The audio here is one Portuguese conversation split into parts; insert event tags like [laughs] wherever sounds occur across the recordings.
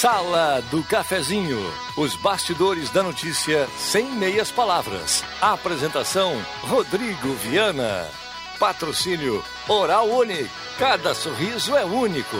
Sala do Cafezinho. Os bastidores da notícia sem meias palavras. Apresentação: Rodrigo Viana. Patrocínio Oral Unique. Cada sorriso é único.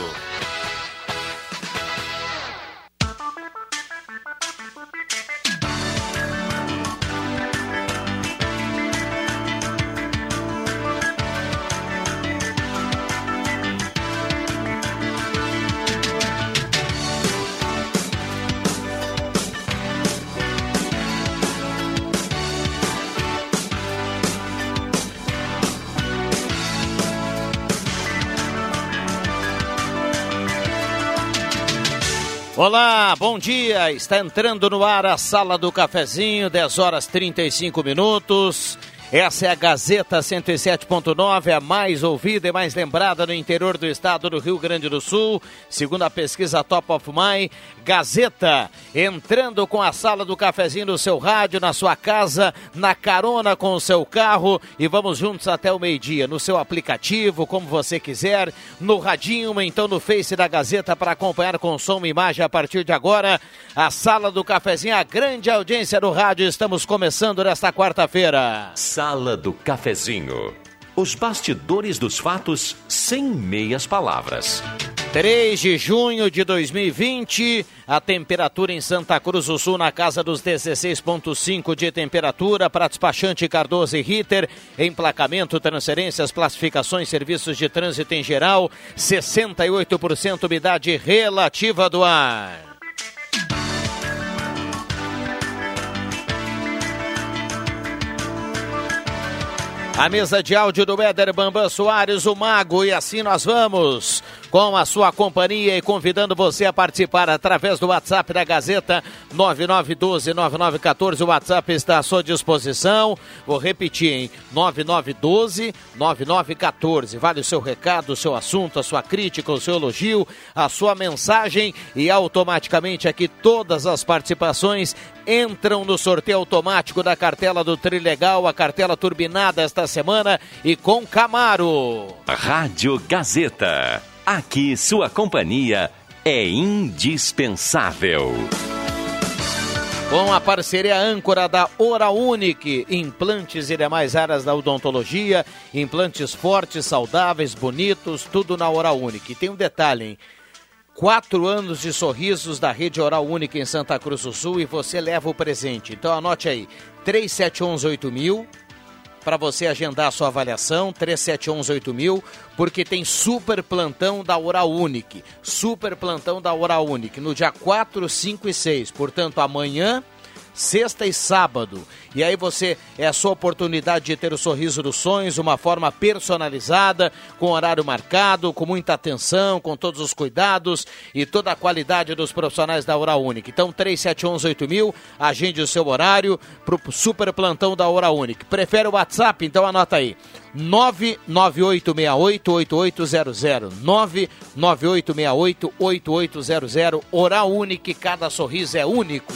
Olá, bom dia. Está entrando no ar a Sala do Cafezinho, 10 horas 35 minutos. Essa é a Gazeta 107.9, a mais ouvida e mais lembrada no interior do estado do Rio Grande do Sul, segundo a pesquisa Top of Mind. Gazeta, entrando com a sala do cafezinho no seu rádio, na sua casa, na carona com o seu carro e vamos juntos até o meio-dia, no seu aplicativo, como você quiser, no radinho, então no Face da Gazeta para acompanhar com som e imagem a partir de agora. A sala do cafezinho, a grande audiência do rádio, estamos começando nesta quarta-feira. Sala do Cafezinho. Os bastidores dos fatos sem meias palavras. 3 de junho de 2020, a temperatura em Santa Cruz do Sul na casa dos 16,5 de temperatura para despachante Cardoso e Ritter, emplacamento, transferências, classificações, serviços de trânsito em geral, 68% umidade relativa do ar. A mesa de áudio do Éder Bambam Soares, o Mago, e assim nós vamos com a sua companhia e convidando você a participar através do WhatsApp da Gazeta 9912-9914. O WhatsApp está à sua disposição. Vou repetir, hein? 9912-9914. Vale o seu recado, o seu assunto, a sua crítica, o seu elogio, a sua mensagem e automaticamente aqui todas as participações entram no sorteio automático da cartela do Trilegal, a cartela turbinada esta semana e com Camaro. Rádio Gazeta. Aqui sua companhia é indispensável. Com a parceria âncora da Oral Unique, implantes e demais áreas da odontologia, implantes fortes, saudáveis, bonitos, tudo na Oral Unique. Tem um detalhe, hein? Quatro anos de sorrisos da rede Oral Única em Santa Cruz do Sul e você leva o presente. Então anote aí, 3711 mil para você agendar a sua avaliação, 37118000, porque tem super plantão da Oral Unique. Super plantão da Oral Unique no dia 4, 5 e 6. Portanto, amanhã sexta e sábado. E aí você é a sua oportunidade de ter o sorriso dos sonhos, uma forma personalizada, com horário marcado, com muita atenção, com todos os cuidados e toda a qualidade dos profissionais da Hora Única. Então, 37118000, agende o seu horário para o super plantão da Hora Única. Prefere o WhatsApp? Então anota aí. 998688800 998688800 Oral Única, cada sorriso é único.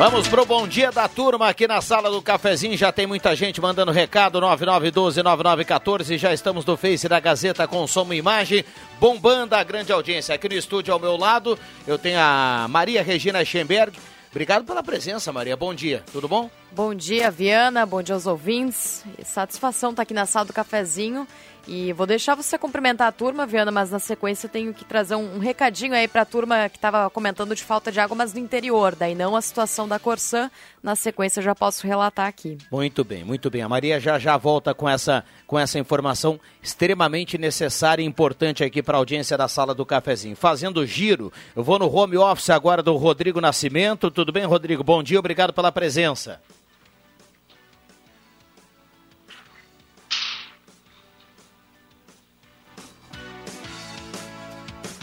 Vamos pro bom dia da turma aqui na sala do cafezinho. Já tem muita gente mandando recado 99129914. Já estamos no Face da Gazeta e imagem, bombando a grande audiência. Aqui no estúdio ao meu lado, eu tenho a Maria Regina Schemberg. Obrigado pela presença, Maria. Bom dia. Tudo bom? Bom dia, Viana. Bom dia aos ouvintes. Satisfação estar tá aqui na sala do cafezinho. E vou deixar você cumprimentar a turma, Viana, mas na sequência eu tenho que trazer um, um recadinho aí para a turma que estava comentando de falta de água, mas no interior, daí não a situação da Corsã. Na sequência já posso relatar aqui. Muito bem, muito bem. A Maria já já volta com essa, com essa informação extremamente necessária e importante aqui para a audiência da sala do cafezinho. Fazendo giro, eu vou no home office agora do Rodrigo Nascimento. Tudo bem, Rodrigo? Bom dia, obrigado pela presença.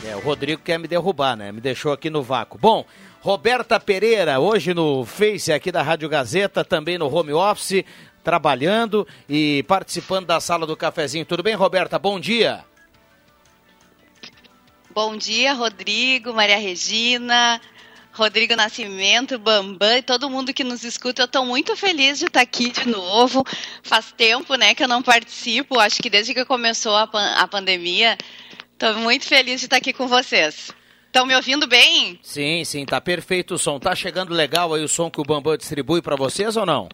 É, o Rodrigo quer me derrubar, né? Me deixou aqui no vácuo. Bom, Roberta Pereira, hoje no Face aqui da Rádio Gazeta, também no home office, trabalhando e participando da sala do cafezinho. Tudo bem, Roberta? Bom dia. Bom dia, Rodrigo, Maria Regina, Rodrigo Nascimento, Bambam e todo mundo que nos escuta. Eu estou muito feliz de estar aqui de novo. Faz tempo, né, que eu não participo. Acho que desde que começou a, pan a pandemia, estou muito feliz de estar aqui com vocês. Estão me ouvindo bem? Sim, sim, tá perfeito o som. Tá chegando legal aí o som que o Bambam distribui para vocês ou não?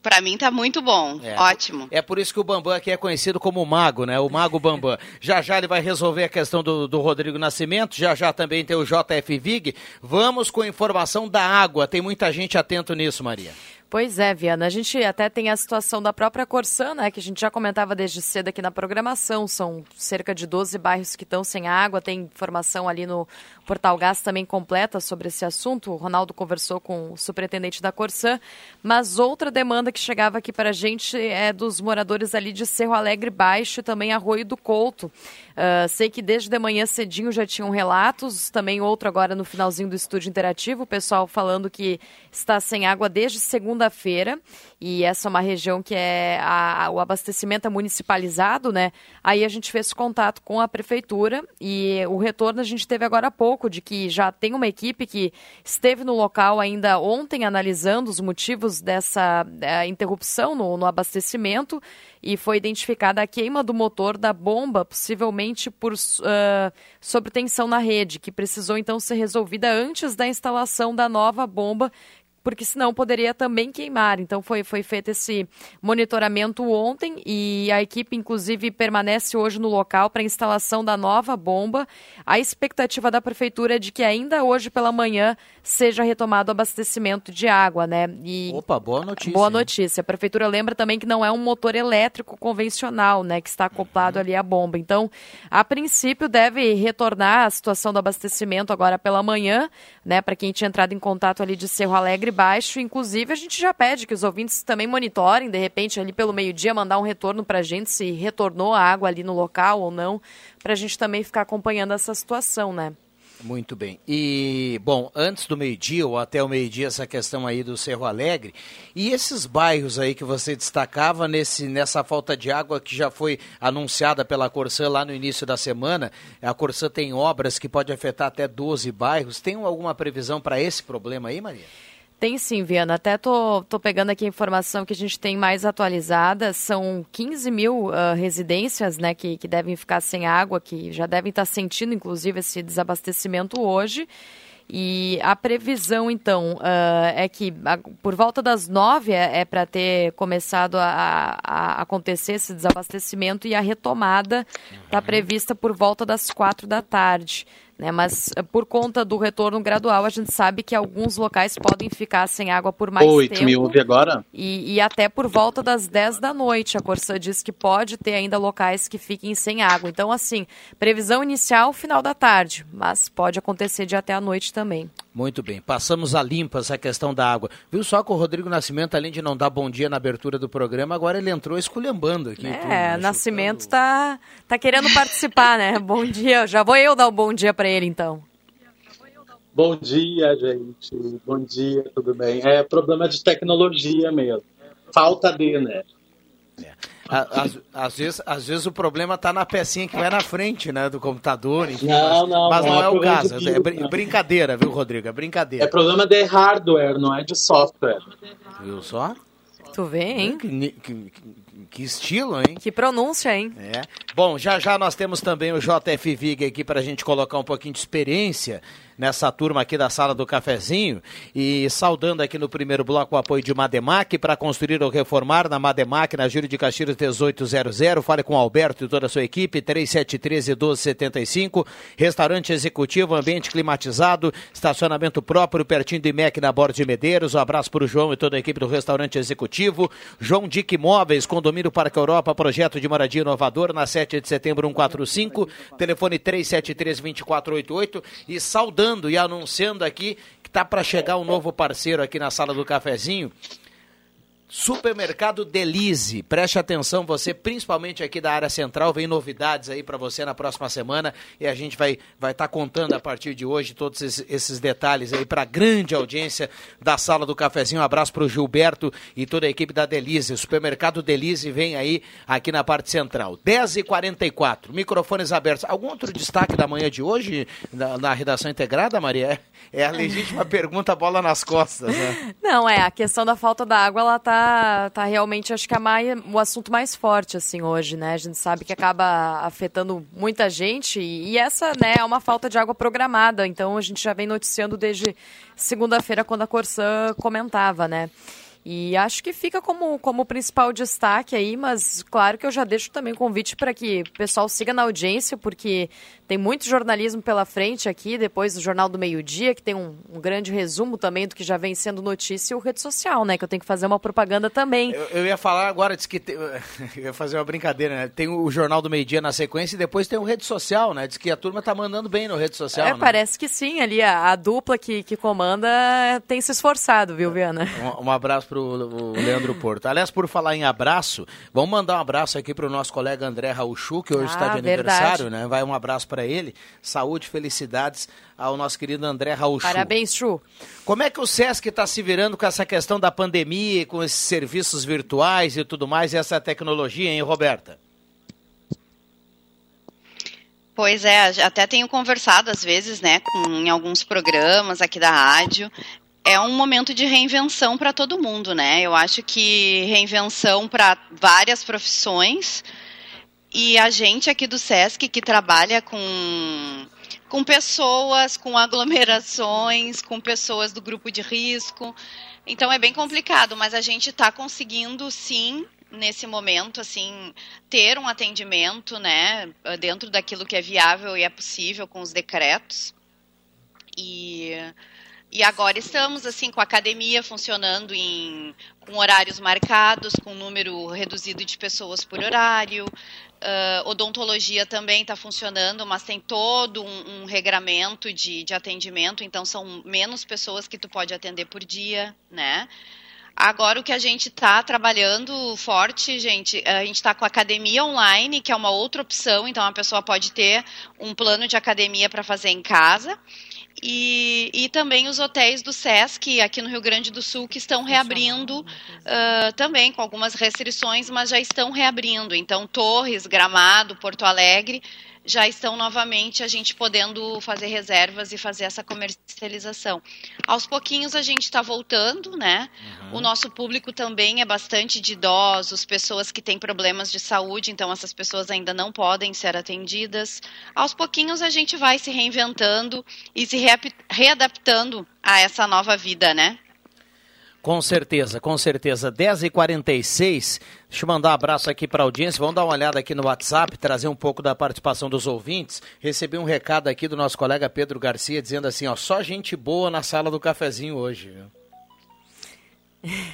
Para mim tá muito bom, é. ótimo. É por isso que o Bambam aqui é conhecido como o Mago, né? O Mago Bambam. já já ele vai resolver a questão do, do Rodrigo Nascimento, já já também tem o JF Vig. Vamos com a informação da água. Tem muita gente atento nisso, Maria. Pois é, Viana. A gente até tem a situação da própria Corsã, né, que a gente já comentava desde cedo aqui na programação. São cerca de 12 bairros que estão sem água. Tem informação ali no Portal Gás também completa sobre esse assunto. O Ronaldo conversou com o superintendente da Corsã. Mas outra demanda que chegava aqui para a gente é dos moradores ali de Cerro Alegre Baixo e também Arroio do Couto. Uh, sei que desde de manhã cedinho já tinham relatos, também outro agora no finalzinho do estúdio interativo, o pessoal falando que está sem água desde segunda-feira e essa é uma região que é a, o abastecimento é municipalizado, né? Aí a gente fez contato com a prefeitura e o retorno a gente teve agora há pouco de que já tem uma equipe que esteve no local ainda ontem analisando os motivos dessa é, interrupção no, no abastecimento e foi identificada a queima do motor da bomba, possivelmente por uh, na rede, que precisou então ser resolvida antes da instalação da nova bomba porque senão poderia também queimar. Então foi, foi feito esse monitoramento ontem e a equipe, inclusive, permanece hoje no local para a instalação da nova bomba. A expectativa da prefeitura é de que ainda hoje pela manhã seja retomado o abastecimento de água, né? E Opa, boa notícia. Boa notícia. A prefeitura lembra também que não é um motor elétrico convencional, né, que está acoplado uhum. ali à bomba. Então, a princípio deve retornar a situação do abastecimento agora pela manhã, né, para quem tinha entrado em contato ali de Cerro Alegre Baixo. Inclusive, a gente já pede que os ouvintes também monitorem, de repente ali pelo meio-dia mandar um retorno para a gente se retornou a água ali no local ou não, para a gente também ficar acompanhando essa situação, né? Muito bem. E, bom, antes do meio-dia ou até o meio-dia, essa questão aí do Cerro Alegre. E esses bairros aí que você destacava nesse, nessa falta de água que já foi anunciada pela Corsã lá no início da semana. A Corsã tem obras que pode afetar até 12 bairros. Tem alguma previsão para esse problema aí, Maria? Tem sim, Viana. Até tô, tô pegando aqui a informação que a gente tem mais atualizada. São 15 mil uh, residências né, que, que devem ficar sem água, que já devem estar sentindo, inclusive, esse desabastecimento hoje. E a previsão, então, uh, é que a, por volta das nove é, é para ter começado a, a, acontecer esse desabastecimento e a retomada está prevista por volta das quatro da tarde. Né? Mas eh, por conta do retorno gradual, a gente sabe que alguns locais podem ficar sem água por mais Oi, tempo. me ouve agora? E, e, até por volta das 10 da noite. A Corsã diz que pode ter ainda locais que fiquem sem água. Então, assim, previsão inicial, final da tarde, mas pode acontecer de até a noite também. Muito bem, passamos a limpa essa questão da água. Viu só que o Rodrigo Nascimento, além de não dar bom dia na abertura do programa, agora ele entrou esculhambando aqui. É, tudo, né? Nascimento tá, tá querendo participar, né? Bom dia, já vou eu dar o um bom dia para ele então. Bom dia, gente. Bom dia, tudo bem? É problema de tecnologia mesmo. Falta de, né? É. Às, às, vezes, às vezes o problema está na pecinha que vai na frente, né, do computador. Enfim, não, mas, não, mas não, não é, é o caso. É br né? brincadeira, viu, Rodrigo? É brincadeira. É problema de hardware, não é de software. Viu só? Tu vê, hein? Que, que, que, estilo, hein? Que pronúncia, hein? É. Bom, já já nós temos também o JF Vig aqui para a gente colocar um pouquinho de experiência nessa turma aqui da sala do cafezinho e saudando aqui no primeiro bloco o apoio de Mademac para construir ou reformar na Mademac, na Júlio de Castilhos 1800. Fale com Alberto e toda a sua equipe, 3713 1275. Restaurante executivo, ambiente climatizado, estacionamento próprio, pertinho do IMEC na Borda de Medeiros. Um abraço para o João e toda a equipe do restaurante executivo. João Dick Imóveis, condomínio Parque Europa, projeto de moradia inovador na 7 de setembro 145, telefone 373 2488 e saudando e anunciando aqui que está para chegar um novo parceiro aqui na sala do cafezinho. Supermercado Delize, preste atenção, você principalmente aqui da área central, vem novidades aí para você na próxima semana e a gente vai vai estar tá contando a partir de hoje todos esses, esses detalhes aí para a grande audiência da sala do cafezinho. Um abraço para o Gilberto e toda a equipe da Delize. Supermercado Delize vem aí aqui na parte central. 10h44, microfones abertos. Algum outro destaque da manhã de hoje na, na redação integrada, Maria? É a legítima [laughs] pergunta, bola nas costas, né? Não, é, a questão da falta da água, ela tá tá, realmente, acho que é mais, o assunto mais forte, assim, hoje, né? A gente sabe que acaba afetando muita gente e, e essa, né, é uma falta de água programada. Então, a gente já vem noticiando desde segunda-feira, quando a Corsã comentava, né? E acho que fica como, como principal destaque aí, mas claro que eu já deixo também o convite para que o pessoal siga na audiência, porque tem muito jornalismo pela frente aqui, depois do Jornal do Meio Dia, que tem um, um, grande resumo também do que já vem sendo notícia, e o Rede Social, né? Que eu tenho que fazer uma propaganda também. Eu, eu ia falar agora, diz que tem, [laughs] eu ia fazer uma brincadeira, né? Tem o Jornal do Meio Dia na sequência e depois tem o Rede Social, né? Diz que a turma tá mandando bem no Rede Social. É, né? parece que sim, ali a, a, dupla que, que comanda tem se esforçado, viu, Viana? Um, um abraço pro o Leandro Porto. Aliás, por falar em abraço, vamos mandar um abraço aqui pro nosso colega André Rauchu, que hoje ah, está de aniversário, verdade. né? Vai um abraço para ele. Saúde, felicidades ao nosso querido André Raul. Parabéns, Chu. Como é que o Sesc está se virando com essa questão da pandemia, com esses serviços virtuais e tudo mais, e essa tecnologia, hein, Roberta? Pois é, até tenho conversado às vezes, né, com, em alguns programas aqui da rádio. É um momento de reinvenção para todo mundo, né? Eu acho que reinvenção para várias profissões, e a gente aqui do SESC que trabalha com, com pessoas, com aglomerações, com pessoas do grupo de risco. Então é bem complicado, mas a gente está conseguindo sim nesse momento assim ter um atendimento né dentro daquilo que é viável e é possível com os decretos e e agora estamos assim com a academia funcionando em com horários marcados, com número reduzido de pessoas por horário. Uh, odontologia também está funcionando, mas tem todo um, um regramento de, de atendimento, então são menos pessoas que tu pode atender por dia, né? Agora o que a gente está trabalhando forte, gente, a gente está com a academia online, que é uma outra opção, então a pessoa pode ter um plano de academia para fazer em casa. E, e também os hotéis do SESC aqui no Rio Grande do Sul que estão reabrindo uh, também com algumas restrições, mas já estão reabrindo. Então, Torres, Gramado, Porto Alegre já estão novamente a gente podendo fazer reservas e fazer essa comercialização. Aos pouquinhos a gente está voltando, né? Uhum. O nosso público também é bastante de idosos, pessoas que têm problemas de saúde, então essas pessoas ainda não podem ser atendidas. Aos pouquinhos a gente vai se reinventando e se readaptando a essa nova vida, né? Com certeza, com certeza. 10h46, deixa eu mandar um abraço aqui para a audiência. Vamos dar uma olhada aqui no WhatsApp, trazer um pouco da participação dos ouvintes. Recebi um recado aqui do nosso colega Pedro Garcia dizendo assim: ó, só gente boa na sala do cafezinho hoje. Viu?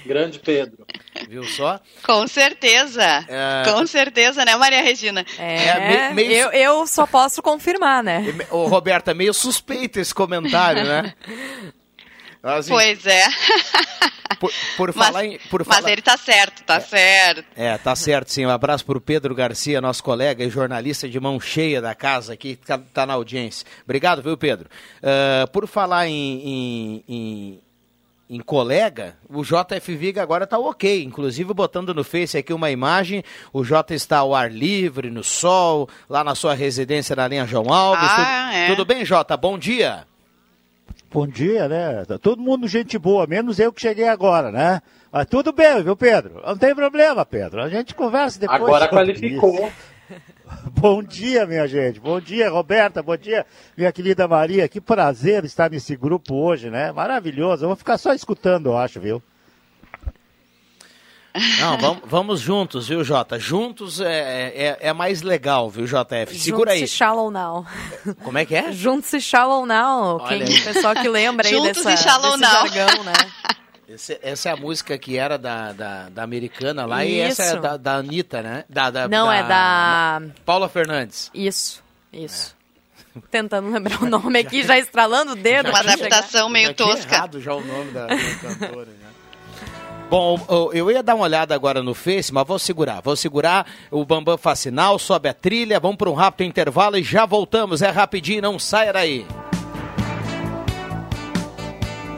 Grande Pedro. Viu só? Com certeza. É... Com certeza, né, Maria Regina? É, é meio... eu, eu só posso confirmar, né? Ô, Roberta, meio suspeito esse comentário, né? [laughs] Assim, pois é. [laughs] Por, por mas, falar em. Por mas ele tá certo, tá é, certo. É, tá certo, sim. Um abraço para o Pedro Garcia, nosso colega e jornalista de mão cheia da casa aqui, que tá, tá na audiência. Obrigado, viu, Pedro? Uh, por falar em, em, em, em colega, o JF Viga agora está ok. Inclusive, botando no Face aqui uma imagem, o J está ao ar livre, no sol, lá na sua residência na linha João Alves. Ah, tudo, é. tudo bem, Jota? Bom dia. Bom dia, né? Tá todo mundo gente boa, menos eu que cheguei agora, né? Mas tudo bem, viu, Pedro? Não tem problema, Pedro. A gente conversa depois. Agora qualificou. [laughs] Bom dia, minha gente. Bom dia, Roberta. Bom dia, minha querida Maria. Que prazer estar nesse grupo hoje, né? Maravilhoso. Eu vou ficar só escutando, eu acho, viu? Não, vamos, vamos juntos, viu, Jota? Juntos é, é, é mais legal, viu, JF? Segura aí. Juntos shallow now. Como é que é? Juntos e shallow now. Olha Quem, o pessoal que lembra aí dessa, e shallow desse now. jargão, né? [laughs] Esse, essa é a música que era da, da, da americana lá isso. e essa é da, da Anitta, né? Da, da, Não, da, é da... Paula Fernandes. Isso, isso. É. Tentando lembrar o [laughs] nome aqui, já estralando o dedo. Uma adaptação meio tosca. errado já o nome da, da cantora, né? Bom, eu ia dar uma olhada agora no Face, mas vou segurar. Vou segurar. O Bambam faz sinal, sobe a trilha. Vamos para um rápido intervalo e já voltamos. É rapidinho, não saia daí.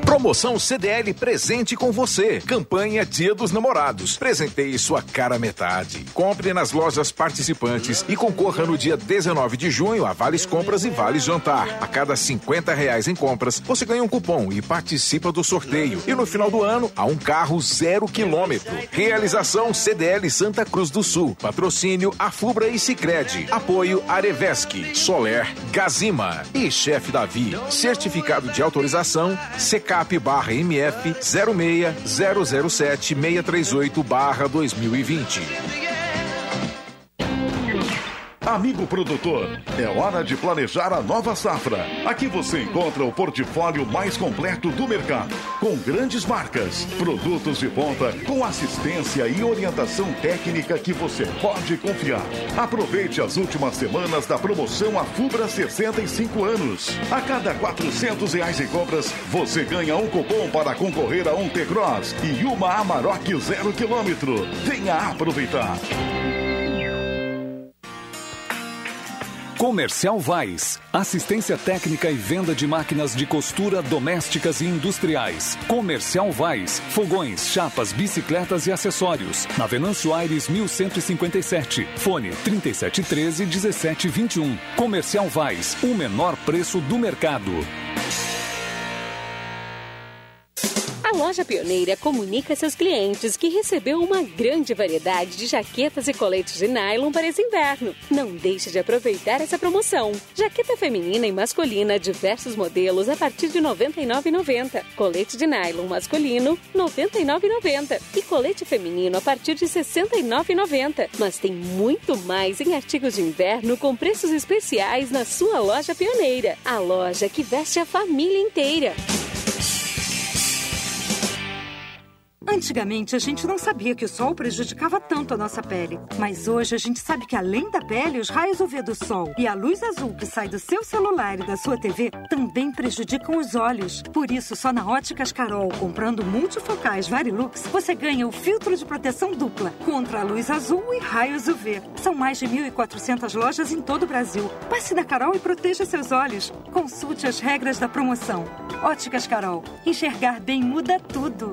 Promoção CDL presente com você. Campanha Dia dos Namorados. Presenteie sua cara metade. Compre nas lojas participantes e concorra no dia 19 de junho a vales compras e vales jantar. A cada 50 reais em compras, você ganha um cupom e participa do sorteio. E no final do ano, há um carro zero quilômetro. Realização CDL Santa Cruz do Sul. Patrocínio Afubra e Sicredi. Apoio Arevesc, Soler, Gazima e Chefe Davi. Certificado de autorização CK CAP barra MF 06007 638 barra 2020. Amigo produtor, é hora de planejar a nova safra. Aqui você encontra o portfólio mais completo do mercado, com grandes marcas, produtos de ponta, com assistência e orientação técnica que você pode confiar. Aproveite as últimas semanas da promoção Afubra 65 anos. A cada 400 reais em compras, você ganha um cupom para concorrer a um T-Cross e uma Amarok zero quilômetro. Venha aproveitar. Comercial Vais. Assistência técnica e venda de máquinas de costura domésticas e industriais. Comercial Vais. Fogões, chapas, bicicletas e acessórios. Na Venâncio Aires 1157. Fone 3713 1721. Comercial Vais. O menor preço do mercado. A loja Pioneira comunica a seus clientes que recebeu uma grande variedade de jaquetas e coletes de nylon para esse inverno. Não deixe de aproveitar essa promoção. Jaqueta feminina e masculina, diversos modelos a partir de R$ 99,90. Colete de nylon masculino, R$ 99,90. E colete feminino a partir de R$ 69,90. Mas tem muito mais em artigos de inverno com preços especiais na sua loja Pioneira. A loja que veste a família inteira. Antigamente a gente não sabia que o sol prejudicava tanto a nossa pele. Mas hoje a gente sabe que além da pele, os raios UV do sol e a luz azul que sai do seu celular e da sua TV também prejudicam os olhos. Por isso, só na Óticas Carol, comprando multifocais Varilux, você ganha o filtro de proteção dupla contra a luz azul e raios UV. São mais de 1.400 lojas em todo o Brasil. Passe na Carol e proteja seus olhos. Consulte as regras da promoção. Óticas Carol. Enxergar bem muda tudo.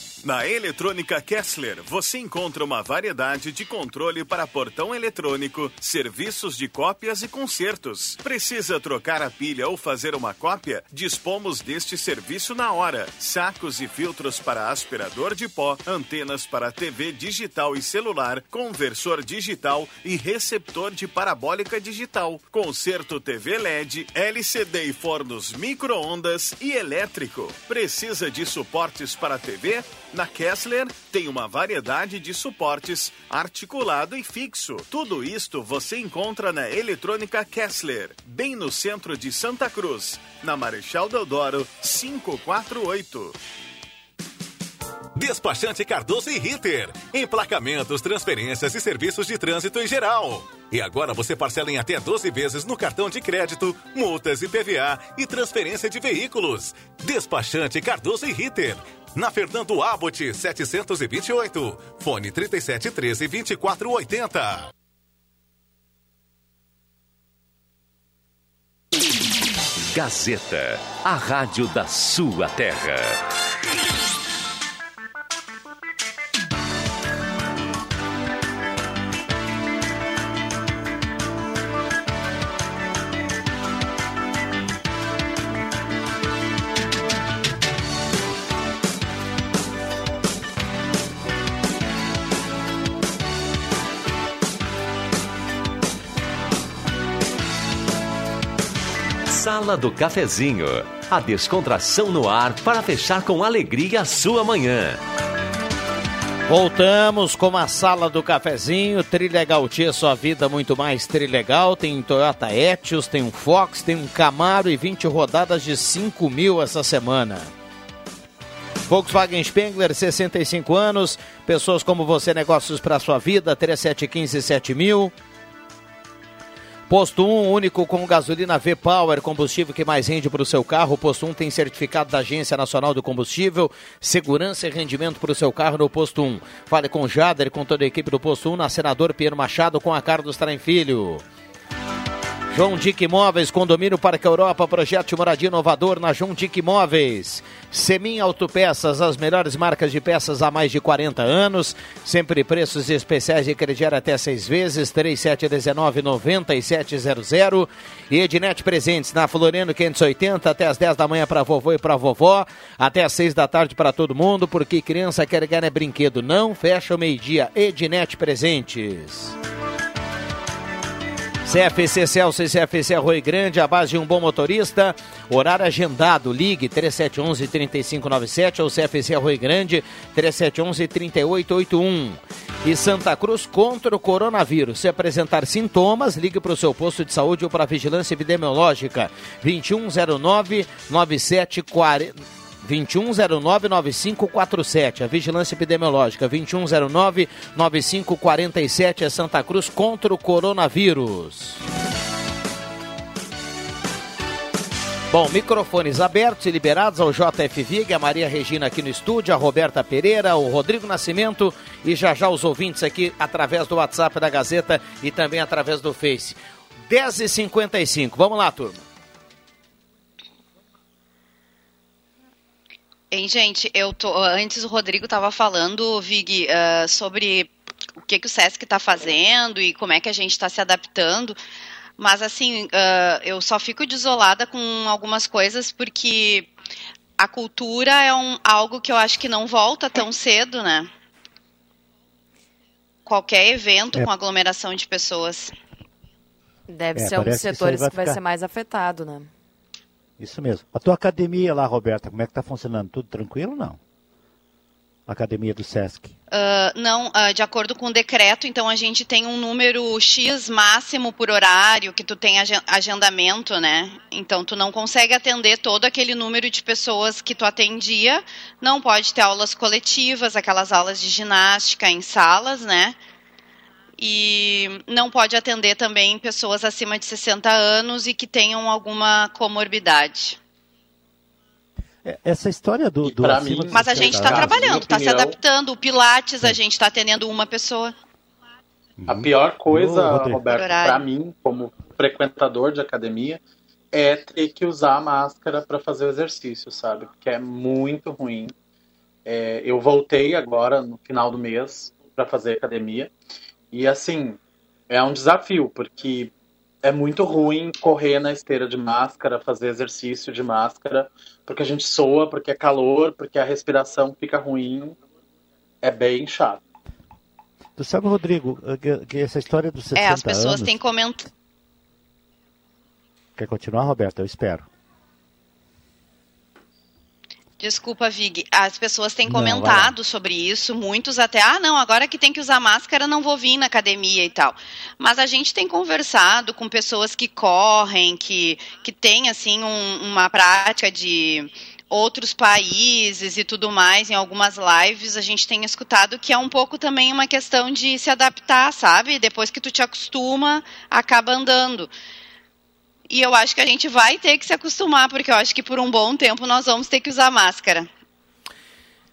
Na Eletrônica Kessler, você encontra uma variedade de controle para portão eletrônico, serviços de cópias e consertos. Precisa trocar a pilha ou fazer uma cópia? Dispomos deste serviço na hora. Sacos e filtros para aspirador de pó, antenas para TV digital e celular, conversor digital e receptor de parabólica digital. Conserto TV LED, LCD e fornos micro-ondas e elétrico. Precisa de suportes para TV? Na Kessler tem uma variedade de suportes articulado e fixo. Tudo isto você encontra na Eletrônica Kessler, bem no centro de Santa Cruz, na Marechal Deodoro 548. Despachante Cardoso e Ritter. Emplacamentos, transferências e serviços de trânsito em geral. E agora você parcela em até 12 vezes no cartão de crédito, multas e PVA e transferência de veículos. Despachante Cardoso e Ritter na Fernando Abbott 728. Fone 3713 2480. Gazeta, a rádio da sua terra. Sala do Cafezinho. A descontração no ar para fechar com alegria a sua manhã. Voltamos com a sala do cafezinho, Trilegal Tia, sua vida muito mais Trilegal. Tem Toyota Etios, tem um Fox, tem um Camaro e 20 rodadas de 5 mil essa semana. Volkswagen Spengler, 65 anos. Pessoas como você, negócios para sua vida, 3715 7000. Posto 1, único com gasolina V-Power, combustível que mais rende para o seu carro. Posto 1 tem certificado da Agência Nacional do Combustível, segurança e rendimento para o seu carro no Posto 1. Fale com Jader, com toda a equipe do Posto 1, na Senador Pinheiro Machado, com a Carlos Traem Filho. João Dick Imóveis, Condomínio Parque Europa, projeto de moradia inovador na João Dick Imóveis. Semin Autopeças, as melhores marcas de peças há mais de 40 anos. Sempre preços especiais de crediário até seis vezes, 3719-9700. E Ednet Presentes na Floriano 580, até as 10 da manhã para vovô e para vovó. Até as 6 da tarde para todo mundo, porque criança quer ganhar brinquedo. Não fecha o meio-dia. Ednet Presentes. CFC Celso e CFC Arroio Grande, a base de um bom motorista. Horário agendado, ligue 3711-3597 ou CFC Arroio Grande 3711-3881. E Santa Cruz contra o coronavírus. Se apresentar sintomas, ligue para o seu posto de saúde ou para a vigilância epidemiológica 2109 9740 2109-9547. A Vigilância Epidemiológica 2109-9547 é Santa Cruz contra o coronavírus. Bom, microfones abertos e liberados ao JF Vig, a Maria Regina aqui no estúdio, a Roberta Pereira, o Rodrigo Nascimento e já já os ouvintes aqui através do WhatsApp da Gazeta e também através do Face. 10h55. Vamos lá, turma. Hein, gente, eu tô. Antes o Rodrigo estava falando, Vig, uh, sobre o que, que o Sesc está fazendo e como é que a gente está se adaptando. Mas assim, uh, eu só fico desolada com algumas coisas porque a cultura é um, algo que eu acho que não volta tão cedo, né? Qualquer evento é. com aglomeração de pessoas. Deve é, ser um dos setores que vai, que vai ficar... ser mais afetado, né? Isso mesmo. A tua academia lá, Roberta, como é que está funcionando? Tudo tranquilo ou não? Academia do SESC? Uh, não, uh, de acordo com o decreto, então a gente tem um número X máximo por horário que tu tem agendamento, né? Então tu não consegue atender todo aquele número de pessoas que tu atendia, não pode ter aulas coletivas, aquelas aulas de ginástica em salas, né? E não pode atender também pessoas acima de 60 anos e que tenham alguma comorbidade. É, essa história do. do mim, Mas a gente está trabalhando, está se adaptando. O Pilates, a gente está atendendo uma pessoa. A pior coisa, oh, Roberto, para mim, como frequentador de academia, é ter que usar a máscara para fazer o exercício, sabe? Porque é muito ruim. É, eu voltei agora no final do mês para fazer academia e assim, é um desafio, porque é muito ruim correr na esteira de máscara, fazer exercício de máscara, porque a gente soa, porque é calor, porque a respiração fica ruim. É bem chato. Tu sabe, Rodrigo, que, essa história dos 60 anos... É, as pessoas anos... têm comentado... Quer continuar, Roberto? Eu espero. Desculpa, Vig. As pessoas têm comentado não, sobre isso, muitos até, ah, não, agora que tem que usar máscara, não vou vir na academia e tal. Mas a gente tem conversado com pessoas que correm, que, que têm, assim, um, uma prática de outros países e tudo mais, em algumas lives, a gente tem escutado que é um pouco também uma questão de se adaptar, sabe? Depois que tu te acostuma, acaba andando. E eu acho que a gente vai ter que se acostumar, porque eu acho que por um bom tempo nós vamos ter que usar máscara.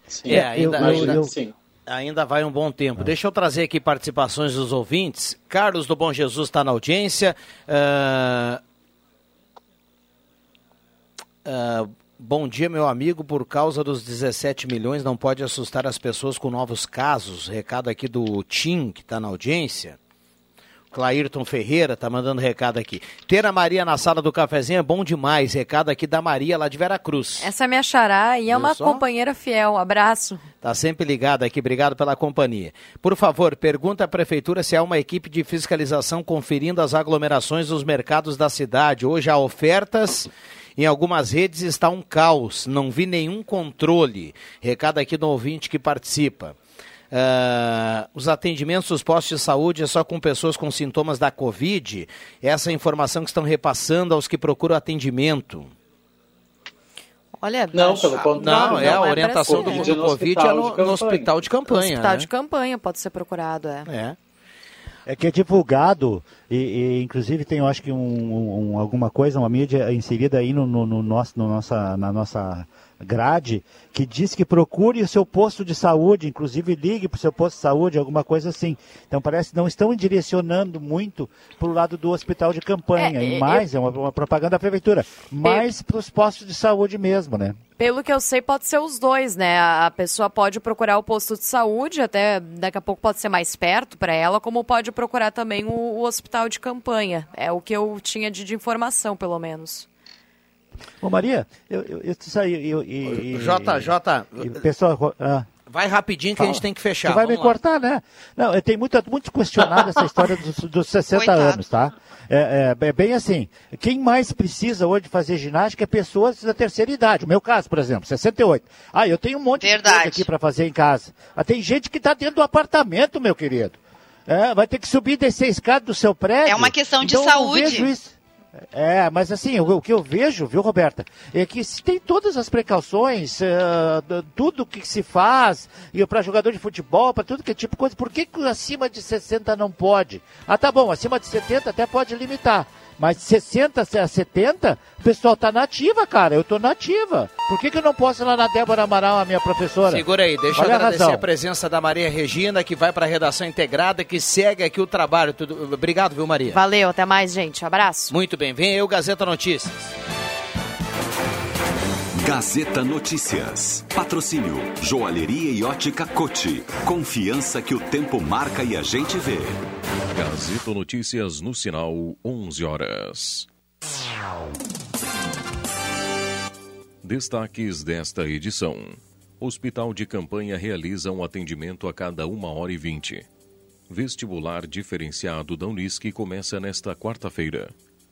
Sim, é, ainda, eu, ainda, eu, sim. ainda vai um bom tempo. Deixa eu trazer aqui participações dos ouvintes. Carlos do Bom Jesus está na audiência. Uh, uh, bom dia, meu amigo. Por causa dos 17 milhões, não pode assustar as pessoas com novos casos. Recado aqui do Tim, que está na audiência. Clairton Ferreira tá mandando recado aqui. Ter a Maria na sala do cafezinho é bom demais. Recado aqui da Maria lá de Veracruz. Essa é minha xará e é uma companheira fiel. Abraço. Tá sempre ligada aqui. Obrigado pela companhia. Por favor, pergunta à prefeitura se há uma equipe de fiscalização conferindo as aglomerações dos mercados da cidade. Hoje há ofertas. Em algumas redes está um caos, não vi nenhum controle. Recado aqui do ouvinte que participa. Uh, os atendimentos dos postos de saúde é só com pessoas com sintomas da Covid. Essa é a informação que estão repassando aos que procuram atendimento. Olha, não, pelo contrário. Não, é a orientação do, do Covid é no, no, hospital de campanha. No hospital né? de campanha pode ser procurado, é. É. É que é divulgado, e, e inclusive tem, eu acho que um, um, alguma coisa, uma mídia inserida aí no, no, no nosso, no nossa, na nossa grade que diz que procure o seu posto de saúde, inclusive ligue para o seu posto de saúde, alguma coisa assim. Então parece que não estão direcionando muito para o lado do hospital de campanha, é, e mais, eu... é uma, uma, propaganda da prefeitura, mais para os postos de saúde mesmo, né? Pelo que eu sei, pode ser os dois, né? A pessoa pode procurar o posto de saúde, até daqui a pouco pode ser mais perto para ela, como pode procurar também o, o, hospital de campanha. É o que eu tinha de, de informação, pelo menos. Ô Maria, eu, eu, eu, isso aí, eu, Jota, Jota, pessoal, ah, vai rapidinho que Fala. a gente tem que fechar. Você vai Vamos me lá. cortar, né? Não, eu tenho muito, muito questionado essa história dos, dos [laughs] 60 Coitado. anos, tá? É, é, é, bem assim, quem mais precisa hoje fazer ginástica é pessoas da terceira idade. O meu caso, por exemplo, 68. Ah, eu tenho um monte Verdade. de coisa aqui para fazer em casa. Ah, tem gente que está dentro do apartamento, meu querido. É, vai ter que subir e descer a escada do seu prédio. É uma questão de então, saúde. Eu vejo isso. É, mas assim, o, o, que eu vejo, viu, Roberta, é que se tem todas as precauções, uh, tudo que se faz, e para jogador de futebol, para tudo que é tipo coisa, por que, que acima de 60 não pode? Ah, tá bom, acima de 70 até pode limitar. Mas de 60 a 70, o pessoal tá nativa, cara. Eu tô nativa. Por que, que eu não posso ir lá na Débora Amaral, a minha professora? Segura aí, deixa Olha eu agradecer a, a, presença da Maria Regina, que vai para a redação integrada, que segue aqui o trabalho. Tudo... Obrigado, viu, Maria? Valeu, até mais, gente. Abraço. Muito bem, vem aí o Gazeta Notícias. Gazeta Notícias. Patrocínio Joalheria e Ótica Cote. Confiança que o tempo marca e a gente vê. Gazeta Notícias no sinal 11 horas. Destaques desta edição. Hospital de campanha realiza um atendimento a cada uma hora e vinte. Vestibular diferenciado da Unisc começa nesta quarta-feira.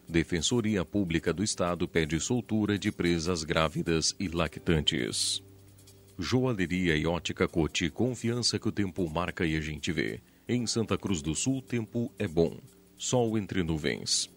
Defensoria Pública do Estado pede soltura de presas grávidas e lactantes. Joalheria e ótica Cote, confiança que o tempo marca e a gente vê. Em Santa Cruz do Sul, tempo é bom. Sol entre nuvens.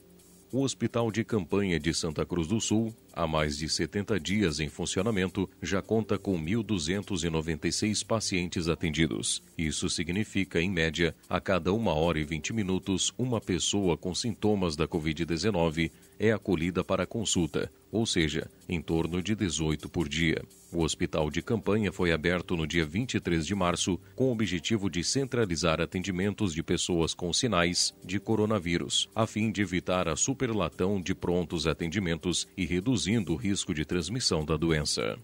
O Hospital de Campanha de Santa Cruz do Sul, há mais de 70 dias em funcionamento, já conta com 1.296 pacientes atendidos. Isso significa, em média, a cada uma hora e 20 minutos, uma pessoa com sintomas da Covid-19 é acolhida para consulta, ou seja, em torno de 18 por dia. O hospital de campanha foi aberto no dia 23 de março com o objetivo de centralizar atendimentos de pessoas com sinais de coronavírus, a fim de evitar a superlatão de prontos atendimentos e reduzindo o risco de transmissão da doença.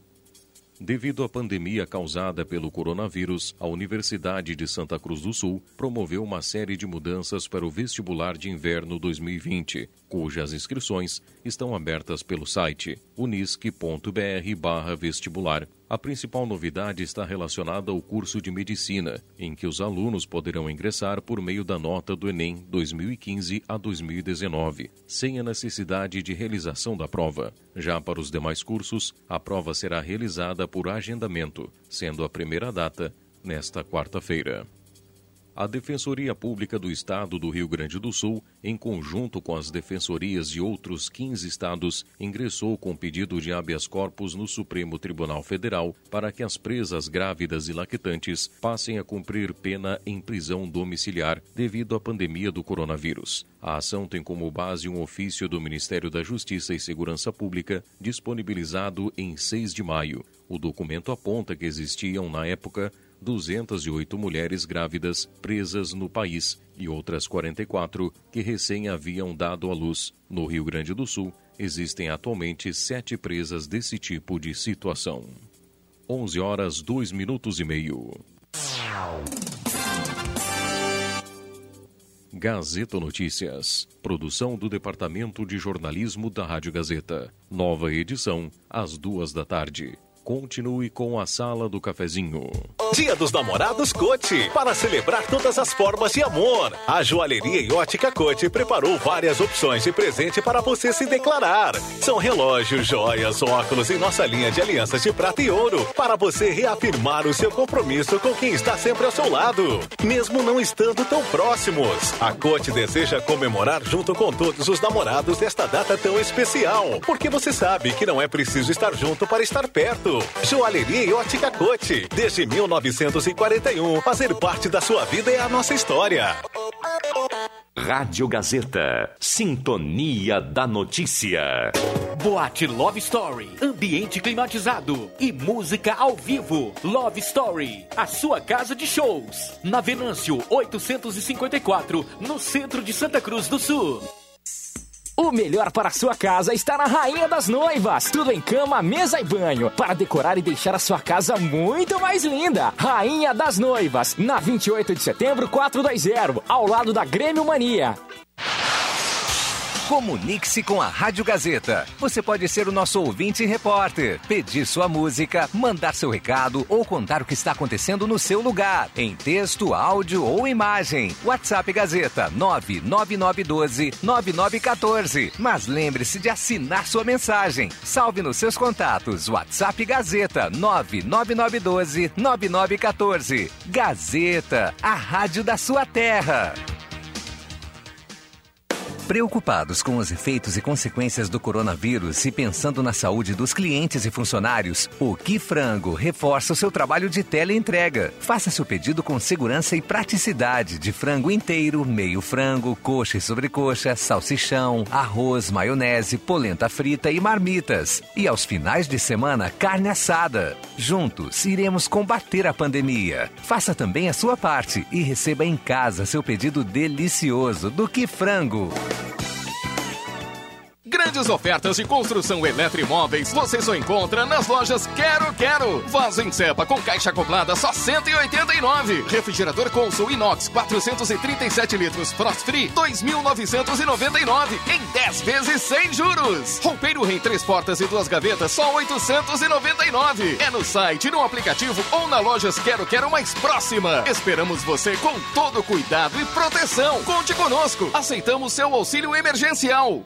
Devido à pandemia causada pelo coronavírus, a Universidade de Santa Cruz do Sul promoveu uma série de mudanças para o vestibular de inverno 2020, cujas inscrições estão abertas pelo site unisc.br/vestibular. A principal novidade está relacionada ao curso de medicina, em que os alunos poderão ingressar por meio da nota do Enem 2015 a 2019, sem a necessidade de realização da prova. Já para os demais cursos, a prova será realizada por agendamento, sendo a primeira data nesta quarta-feira a Defensoria Pública do Estado do Rio Grande do Sul, em conjunto com as defensorias de outros 15 estados, ingressou com pedido de habeas corpus no Supremo Tribunal Federal para que as presas grávidas e lactantes passem a cumprir pena em prisão domiciliar devido à pandemia do coronavírus. A ação tem como base um ofício do Ministério da Justiça e Segurança Pública, disponibilizado em 6 de maio. O documento aponta que existiam, na época, 208 mulheres grávidas presas no país e outras 44 que recém haviam dado à luz. No Rio Grande do Sul, existem atualmente sete presas desse tipo de situação. 11 horas 2 minutos e meio. Gazeta Notícias. Produção do Departamento de Jornalismo da Rádio Gazeta. Nova edição, às duas da tarde. Continue com a Sala do Cafezinho. Dia dos Namorados Cote, para celebrar todas as formas de amor. A joalheria e ótica Cote preparou várias opções de presente para você se declarar. São relógios, joias, óculos e nossa linha de alianças de prata e ouro, para você reafirmar o seu compromisso com quem está sempre ao seu lado, mesmo não estando tão próximos. A Cote deseja comemorar junto com todos os namorados desta data tão especial, porque você sabe que não é preciso estar junto para estar perto. Joalheria e ótica Cote, desde 1941, fazer parte da sua vida é a nossa história. Rádio Gazeta. Sintonia da Notícia. Boate Love Story. Ambiente climatizado e música ao vivo. Love Story. A sua casa de shows. Na Venâncio 854, no centro de Santa Cruz do Sul. O melhor para a sua casa está na Rainha das Noivas. Tudo em cama, mesa e banho. Para decorar e deixar a sua casa muito mais linda. Rainha das Noivas. Na 28 de setembro, 420. Ao lado da Grêmio Mania. Comunique-se com a Rádio Gazeta. Você pode ser o nosso ouvinte e repórter, pedir sua música, mandar seu recado ou contar o que está acontecendo no seu lugar, em texto, áudio ou imagem. WhatsApp Gazeta 99912 9914. Mas lembre-se de assinar sua mensagem. Salve nos seus contatos. WhatsApp Gazeta 99912 9914. Gazeta, a rádio da sua terra. Preocupados com os efeitos e consequências do coronavírus e pensando na saúde dos clientes e funcionários, o Que Frango reforça o seu trabalho de teleentrega. Faça seu pedido com segurança e praticidade de frango inteiro, meio frango, coxa e sobrecoxa, salsichão, arroz, maionese, polenta frita e marmitas. E aos finais de semana, carne assada. Juntos, iremos combater a pandemia. Faça também a sua parte e receba em casa seu pedido delicioso do Que Frango. Bye. Grandes ofertas de construção eletromóveis você só encontra nas lojas Quero Quero. Vaso em cepa com caixa acoplada só 189. Refrigerador Consul Inox 437 litros Frost Free 2.999 em 10 vezes sem juros. Roupeiro Rem três portas e duas gavetas só 899. É no site, no aplicativo ou na lojas Quero Quero mais próxima. Esperamos você com todo cuidado e proteção. Conte conosco. Aceitamos seu auxílio emergencial.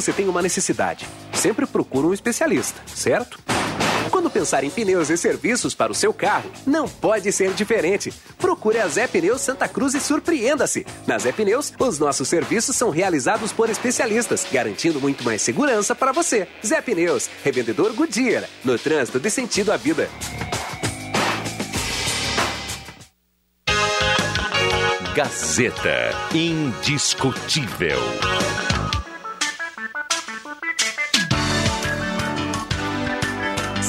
Você tem uma necessidade, sempre procura um especialista, certo? Quando pensar em pneus e serviços para o seu carro, não pode ser diferente. Procure a Zé Pneus Santa Cruz e surpreenda-se. Na Zé Pneus, os nossos serviços são realizados por especialistas, garantindo muito mais segurança para você. Zé Pneus, revendedor Goodyear, no trânsito de sentido à vida. Gazeta Indiscutível.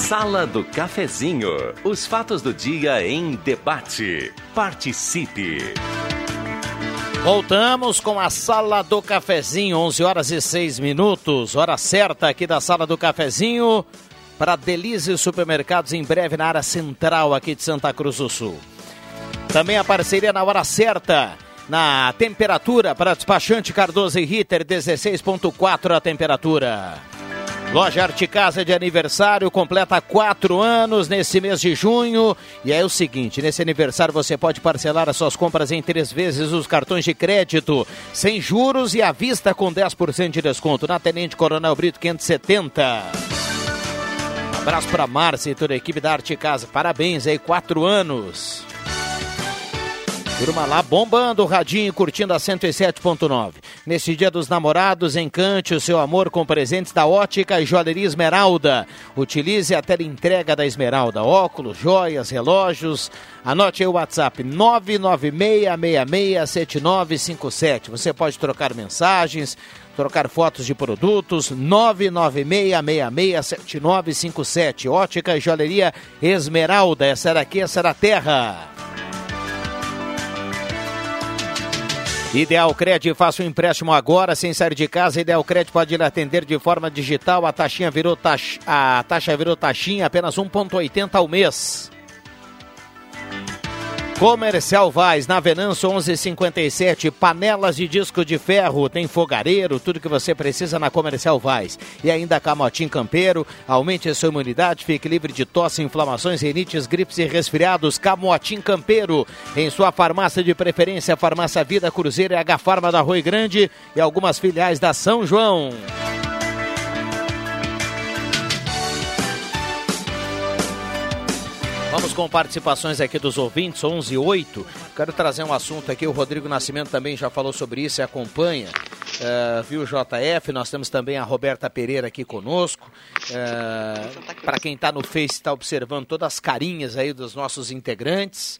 Sala do Cafezinho. Os fatos do dia em debate. Participe. Voltamos com a Sala do Cafezinho, 11 horas e 6 minutos. Hora certa aqui da Sala do Cafezinho para Delize Supermercados em breve na área central aqui de Santa Cruz do Sul. Também a parceria na hora certa. Na temperatura para despachante Cardoso e Ritter, 16,4 a temperatura. Loja Arte Casa de aniversário, completa quatro anos nesse mês de junho. E é o seguinte: nesse aniversário você pode parcelar as suas compras em três vezes os cartões de crédito, sem juros e à vista com 10% de desconto. Na Tenente Coronel Brito 570. Abraço para Márcia e toda a equipe da Arte Casa. Parabéns aí, quatro anos. Turma lá bombando o radinho, curtindo a 107.9. Nesse dia dos namorados, encante o seu amor com presentes da Ótica e Joalheria Esmeralda. Utilize a tela entrega da Esmeralda. Óculos, joias, relógios. Anote aí o WhatsApp 996667957. Você pode trocar mensagens, trocar fotos de produtos 996667957. Ótica e Joalheria Esmeralda. Essa era aqui, essa era a terra. Ideal Cred, faça um empréstimo agora sem sair de casa. Ideal Cred pode lhe atender de forma digital. A taxinha virou taxa, a taxa virou taxinha apenas 1.80 ao mês. Comercial Vaz, na Venâncio 1157, panelas de disco de ferro, tem fogareiro, tudo que você precisa na Comercial Vaz. E ainda Camotim Campeiro, aumente a sua imunidade, fique livre de tosse, inflamações, rinites, gripes e resfriados. Camotim Campeiro, em sua farmácia de preferência, Farmácia Vida Cruzeiro e H Farma da Rui Grande e algumas filiais da São João. Vamos com participações aqui dos ouvintes, 11 e 8. Quero trazer um assunto aqui, o Rodrigo Nascimento também já falou sobre isso e acompanha. Uh, viu JF, nós temos também a Roberta Pereira aqui conosco. Uh, Para quem está no Face, está observando todas as carinhas aí dos nossos integrantes.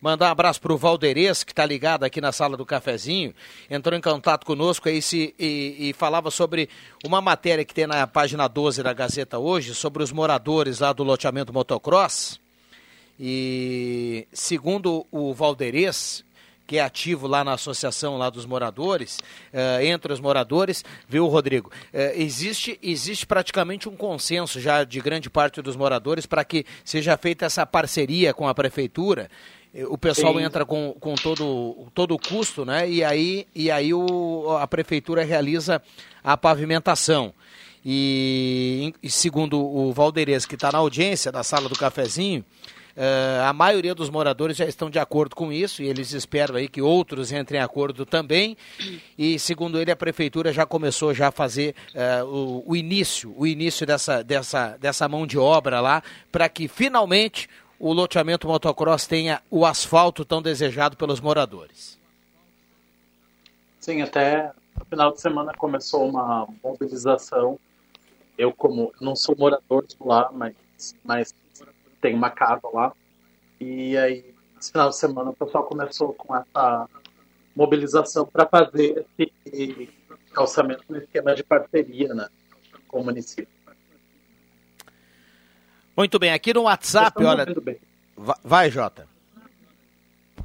Mandar um abraço para o Valderez, que está ligado aqui na sala do cafezinho. Entrou em contato conosco aí se, e, e, falava sobre uma matéria que tem na página 12 da Gazeta hoje, sobre os moradores lá do loteamento motocross. E segundo o Valderez, que é ativo lá na associação lá dos moradores, uh, entre os moradores, viu, Rodrigo? Uh, existe, existe praticamente um consenso já de grande parte dos moradores para que seja feita essa parceria com a prefeitura. O pessoal Sim. entra com, com todo, todo o custo, né? E aí, e aí o, a prefeitura realiza a pavimentação. E, e segundo o Valderez, que está na audiência da sala do cafezinho, Uh, a maioria dos moradores já estão de acordo com isso e eles esperam aí que outros entrem em acordo também. E segundo ele, a prefeitura já começou já a fazer uh, o, o, início, o início dessa, dessa, dessa mão de obra lá, para que finalmente o loteamento motocross tenha o asfalto tão desejado pelos moradores. Sim, até no final de semana começou uma mobilização. Eu como não sou morador de lá, mas, mas tem uma casa lá. E aí, esse final de semana, o pessoal começou com essa mobilização para fazer esse calçamento no esquema de parceria né, com o município. Muito bem, aqui no WhatsApp, olha. Vai, Jota.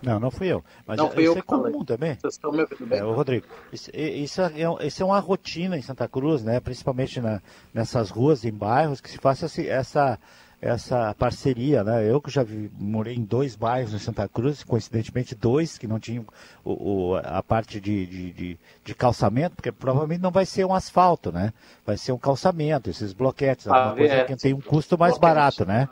Não, não fui eu. Mas não fui eu é comum falei. também. Vocês estão me ouvindo bem? É, o Rodrigo, isso, isso, é, isso é uma rotina em Santa Cruz, né? Principalmente na, nessas ruas, em bairros, que se faça essa, essa parceria, né? Eu que já vi, morei em dois bairros em Santa Cruz, coincidentemente dois que não tinham o, o a parte de, de, de, de, calçamento, porque provavelmente não vai ser um asfalto, né? Vai ser um calçamento, esses bloquetes, ah, alguma coisa é. que tem um custo mais barato, né?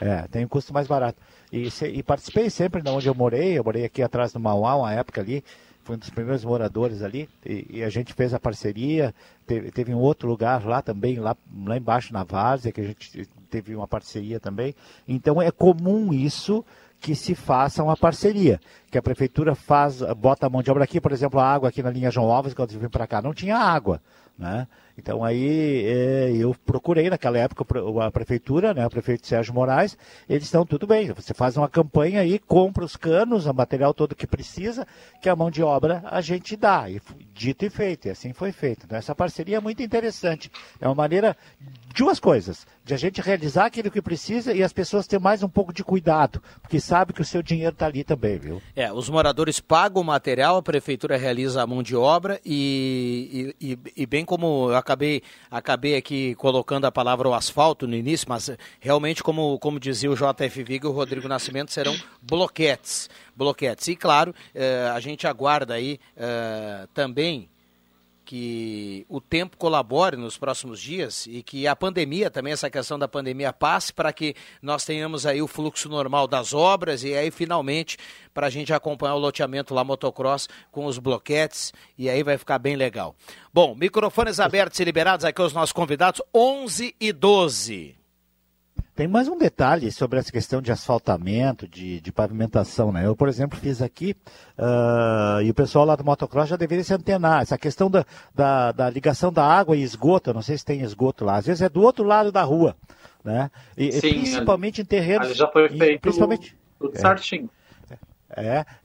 É, tem um custo mais barato. E, e participei sempre de onde eu morei, eu morei aqui atrás do Mauá, uma época ali, foi um dos primeiros moradores ali, e, e, a gente fez a parceria, teve, teve um outro lugar lá também, lá, lá embaixo na Várzea, que a gente teve uma parceria também. Então é comum isso que se faça uma parceria, que a prefeitura faz, bota a mão de obra aqui, por exemplo, a água aqui na linha João Alves, quando eu vim para cá, não tinha água, né? Então aí é, eu procurei naquela época a prefeitura, né, o prefeito Sérgio Moraes, eles estão tudo bem, você faz uma campanha aí, compra os canos, o material todo que precisa, que a mão de obra a gente dá, e dito e feito, e assim foi feito. Então, essa parceria é muito interessante, é uma maneira, duas coisas, de a gente realizar aquilo que precisa e as pessoas ter mais um pouco de cuidado, porque sabe que o seu dinheiro está ali também, viu? É, os moradores pagam o material, a prefeitura realiza a mão de obra e, e, e, e bem como acabei, acabei aqui colocando a palavra o asfalto no início, mas realmente, como, como dizia o JF Viga o Rodrigo Nascimento, serão bloquetes. Bloquetes. E claro, eh, a gente aguarda aí eh, também que o tempo colabore nos próximos dias e que a pandemia, também essa questão da pandemia passe para que nós tenhamos aí o fluxo normal das obras e aí finalmente para a gente acompanhar o loteamento lá motocross com os bloquetes e aí vai ficar bem legal. Bom, microfones abertos e liberados aqui aos nossos convidados, 11 e 12. Tem mais um detalhe sobre essa questão de asfaltamento, de, de pavimentação, né? Eu, por exemplo, fiz aqui, uh, e o pessoal lá do motocross já deveria se antenar. Essa questão da, da, da, ligação da água e esgoto, eu não sei se tem esgoto lá, às vezes é do outro lado da rua, né? E, Sim, principalmente em terrenos... já foi feito principalmente, tudo é, certinho. É,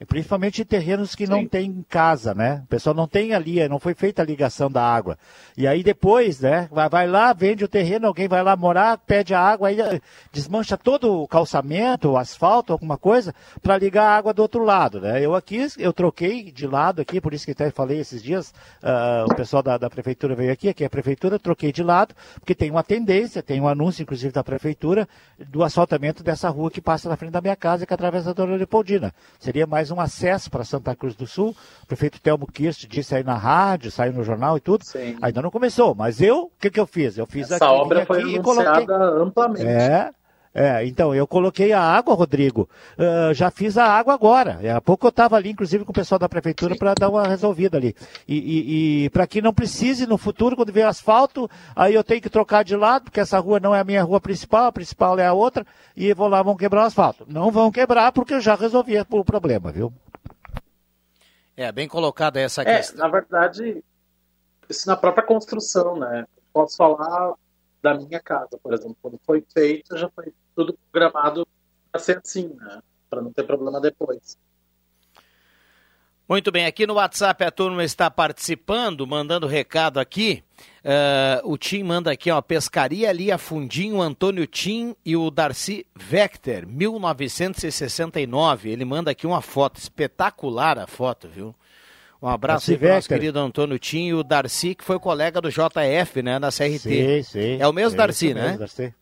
principalmente em terrenos que Sim. não tem casa, né? O pessoal não tem ali, não foi feita a ligação da água. E aí depois, né, vai, vai lá, vende o terreno, alguém vai lá morar, pede a água, aí eh, desmancha todo o calçamento, o asfalto, alguma coisa, para ligar a água do outro lado, né? Eu aqui, eu troquei de lado aqui, por isso que até falei esses dias, uh, o pessoal da, da prefeitura veio aqui, aqui é a prefeitura, troquei de lado, porque tem uma tendência, tem um anúncio, inclusive, da prefeitura, do asfaltamento dessa rua que passa na frente da minha casa, que atravessa a Dona Leopoldina. Seria mais um acesso para Santa Cruz do Sul. O prefeito Telmo Kirst disse aí na rádio, saiu no jornal e tudo. Sim. Ainda não começou, mas eu, o que, que eu fiz? Eu fiz Essa obra foi anunciada coloquei... amplamente. É, é, então, eu coloquei a água, Rodrigo, uh, já fiz a água agora. Há pouco eu estava ali, inclusive, com o pessoal da prefeitura para dar uma resolvida ali. E, e, e para que não precise no futuro, quando vier asfalto, aí eu tenho que trocar de lado, porque essa rua não é a minha rua principal, a principal é a outra, e vou lá, vão quebrar o asfalto. Não vão quebrar, porque eu já resolvi o problema, viu? É, bem colocada essa é, questão. Na verdade, isso na própria construção, né? Posso falar da minha casa, por exemplo. Quando foi feito, já foi tudo programado para ser assim, né? Para não ter problema depois. Muito bem, aqui no WhatsApp a turma está participando, mandando recado aqui. Uh, o Tim manda aqui, ó, Pescaria Lia Fundinho, Antônio Tim e o Darcy Vector, 1969. Ele manda aqui uma foto, espetacular a foto, viu? Um abraço aí para o nosso querido Antônio Tim e o Darcy, que foi colega do JF, né, na CRT. Sim, sim. É o mesmo é Darcy, né? Mesmo, Darcy.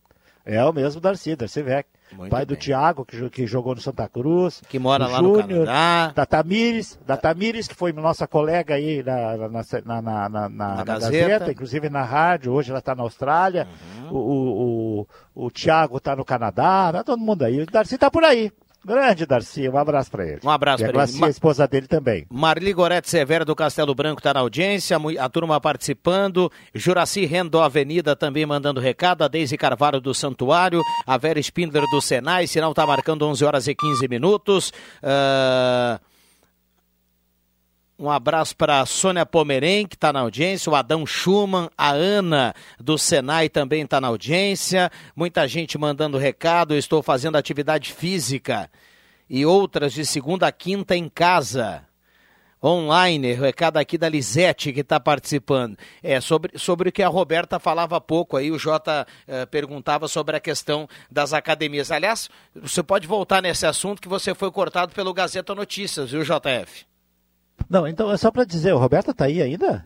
É o mesmo Darcy, Darcy Vec. Muito pai bem. do Tiago, que, que, jogou no Santa Cruz. Que mora lá Júnior, no Canadá. Da Tamires, da Tamires, que foi nossa colega aí na, na, na, na, na, Gazeta. Gazeta. inclusive na rádio, hoje ela está na Austrália. Uhum. O, o, o, o Tiago está no Canadá, tá todo mundo aí. O Darcy está por aí. Grande Darcy, um abraço para ele. Um abraço para ele. E a esposa dele também. Marli Gorete Severo do Castelo Branco está na audiência, a turma participando. Juraci Rendó Avenida também mandando recado. A Deise Carvalho do Santuário. A Vera Spindler do Senai. Sinal está marcando 11 horas e 15 minutos. Uh... Um abraço para a Sônia Pomerém, que está na audiência, o Adão Schumann, a Ana do Senai também está na audiência. Muita gente mandando recado, eu estou fazendo atividade física e outras de segunda a quinta em casa. Online, recado aqui da Lisete que está participando. É sobre, sobre o que a Roberta falava há pouco aí, o Jota eh, perguntava sobre a questão das academias. Aliás, você pode voltar nesse assunto que você foi cortado pelo Gazeta Notícias, viu, JF? Não, então é só para dizer, o Roberta tá aí ainda?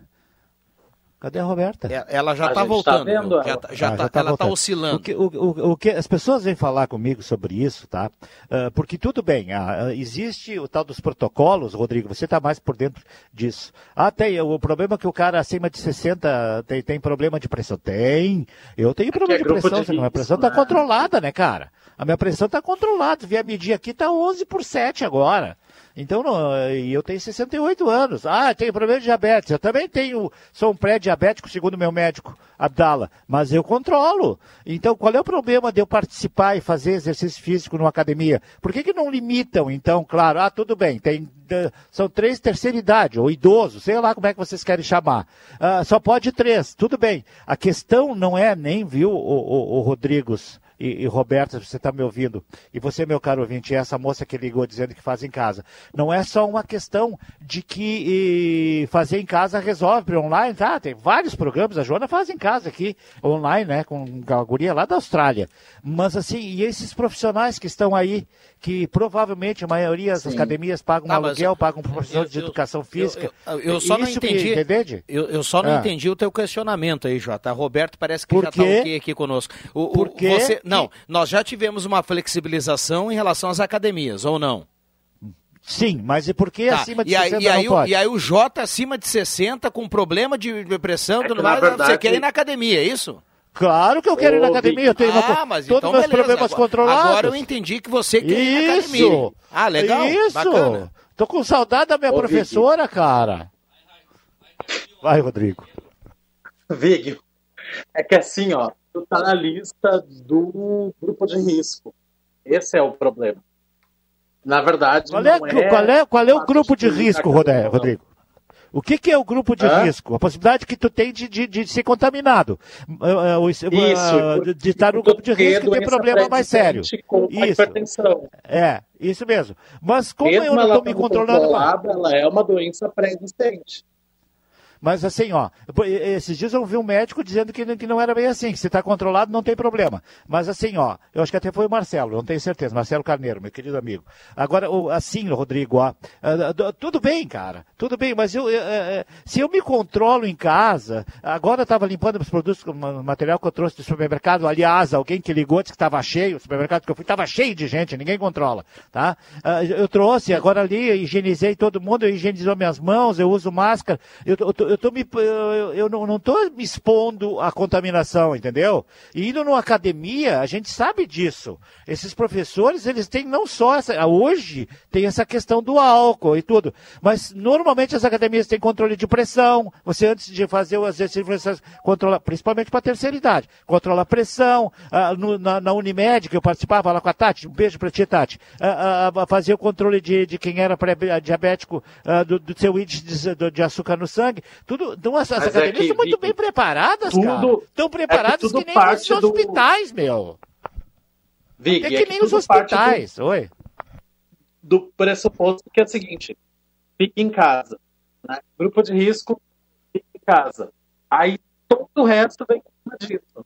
Cadê a Roberta? É, ela já está tá voltando. Tá vendo, já, tá, já, ah, tá, já tá ela está oscilando. O que, o, o, o, que, as pessoas vêm falar comigo sobre isso, tá? Uh, porque tudo bem, uh, existe o tal dos protocolos, Rodrigo, você está mais por dentro disso. Ah, tem. O problema é que o cara acima de 60 tem, tem problema de pressão. Tem. Eu tenho problema é de pressão, de minha pressão está né? controlada, né, cara? A minha pressão está controlada. Via medir aqui, está 11 por 7 agora. Então, e eu tenho 68 anos. Ah, tenho problema de diabetes. Eu também tenho, sou um pré-diabético, segundo meu médico, Abdala. Mas eu controlo. Então, qual é o problema de eu participar e fazer exercício físico numa academia? Por que, que não limitam, então, claro, ah, tudo bem, tem, são três terceira idade, ou idoso, sei lá como é que vocês querem chamar. Ah, só pode três, tudo bem. A questão não é nem, viu, o, o, o Rodrigos, e, e Roberta, você está me ouvindo, e você, meu caro ouvinte, essa moça que ligou dizendo que faz em casa, não é só uma questão de que fazer em casa resolve online, tá? Tem vários programas, a Joana faz em casa aqui, online, né, com a guria lá da Austrália. Mas assim, e esses profissionais que estão aí, que provavelmente a maioria das Sim. academias pagam um aluguel, pagam um professor de educação física. Eu, eu, eu só não entendi. Que, eu, eu, só não ah. entendi o teu questionamento aí, Jota. Roberto parece que Por já está ok aqui conosco. O, o, Porque você, não, nós já tivemos uma flexibilização em relação às academias, ou não? Sim, mas e por que tá. acima de e 60 aí, e aí, não pode? E aí o J acima de 60 com problema de depressão, é tudo mais, verdade... você quer ir na academia, é isso? Claro que eu quero ir na academia, eu tenho ah, uma... todos então meus beleza. problemas agora, controlados. Agora eu entendi que você quer ir na academia. Ah, legal, Isso. Bacana. Tô com saudade da minha Ô, professora, Vig. cara. Vai, Rodrigo. Vig, é que assim, ó, está na lista do grupo de risco. Esse é o problema. Na verdade, qual é, não é qual é, qual é o grupo de risco, Rodrigo? O que, que, é o grupo de Hã? risco? A possibilidade que tu tem de, de, de ser contaminado. Uh, Isso. Uh, de estar no grupo de risco e ter problema mais sério. Com isso. hipertensão. É, isso mesmo. Mas como Mesmo eu não estou me controlando... Ela é uma doença pré-existente. Mas assim, ó, esses dias eu vi um médico dizendo que, que não era bem assim, que se está controlado não tem problema. Mas assim, ó, eu acho que até foi o Marcelo, não tenho certeza, Marcelo Carneiro, meu querido amigo. Agora, assim, Rodrigo, ó, ah, tudo bem, cara, tudo bem, mas eu, é, é, se eu me controlo em casa, agora eu estava limpando os produtos, o material que eu trouxe do supermercado, aliás, alguém que ligou disse que estava cheio, o supermercado que eu fui estava cheio de gente, ninguém controla, tá? Ah, eu trouxe, agora ali, higienizei todo mundo, eu higienizou minhas mãos, eu uso máscara, eu, eu, eu, tô me, eu, eu não estou me expondo à contaminação, entendeu? E indo numa academia, a gente sabe disso. Esses professores, eles têm não só essa, hoje tem essa questão do álcool e tudo, mas normalmente as academias têm controle de pressão. Você antes de fazer o exercício, controla, principalmente para terceira idade, controla a pressão. Ah, no, na, na, Unimed, que eu participava lá com a Tati, um beijo para ti, Tati, ah, ah, fazer o controle de, de quem era diabético do, do seu índice de, de açúcar no sangue. Tudo, então as, as academias é estão muito bem preparadas, tudo, cara. Estão é preparadas é que, que, nem os hospitais, do... meu. Vig, é que, é que nem os hospitais, do, oi. Do pressuposto que é o seguinte, fique em casa. Né? Grupo de risco, fique em casa. Aí todo o resto vem com disso.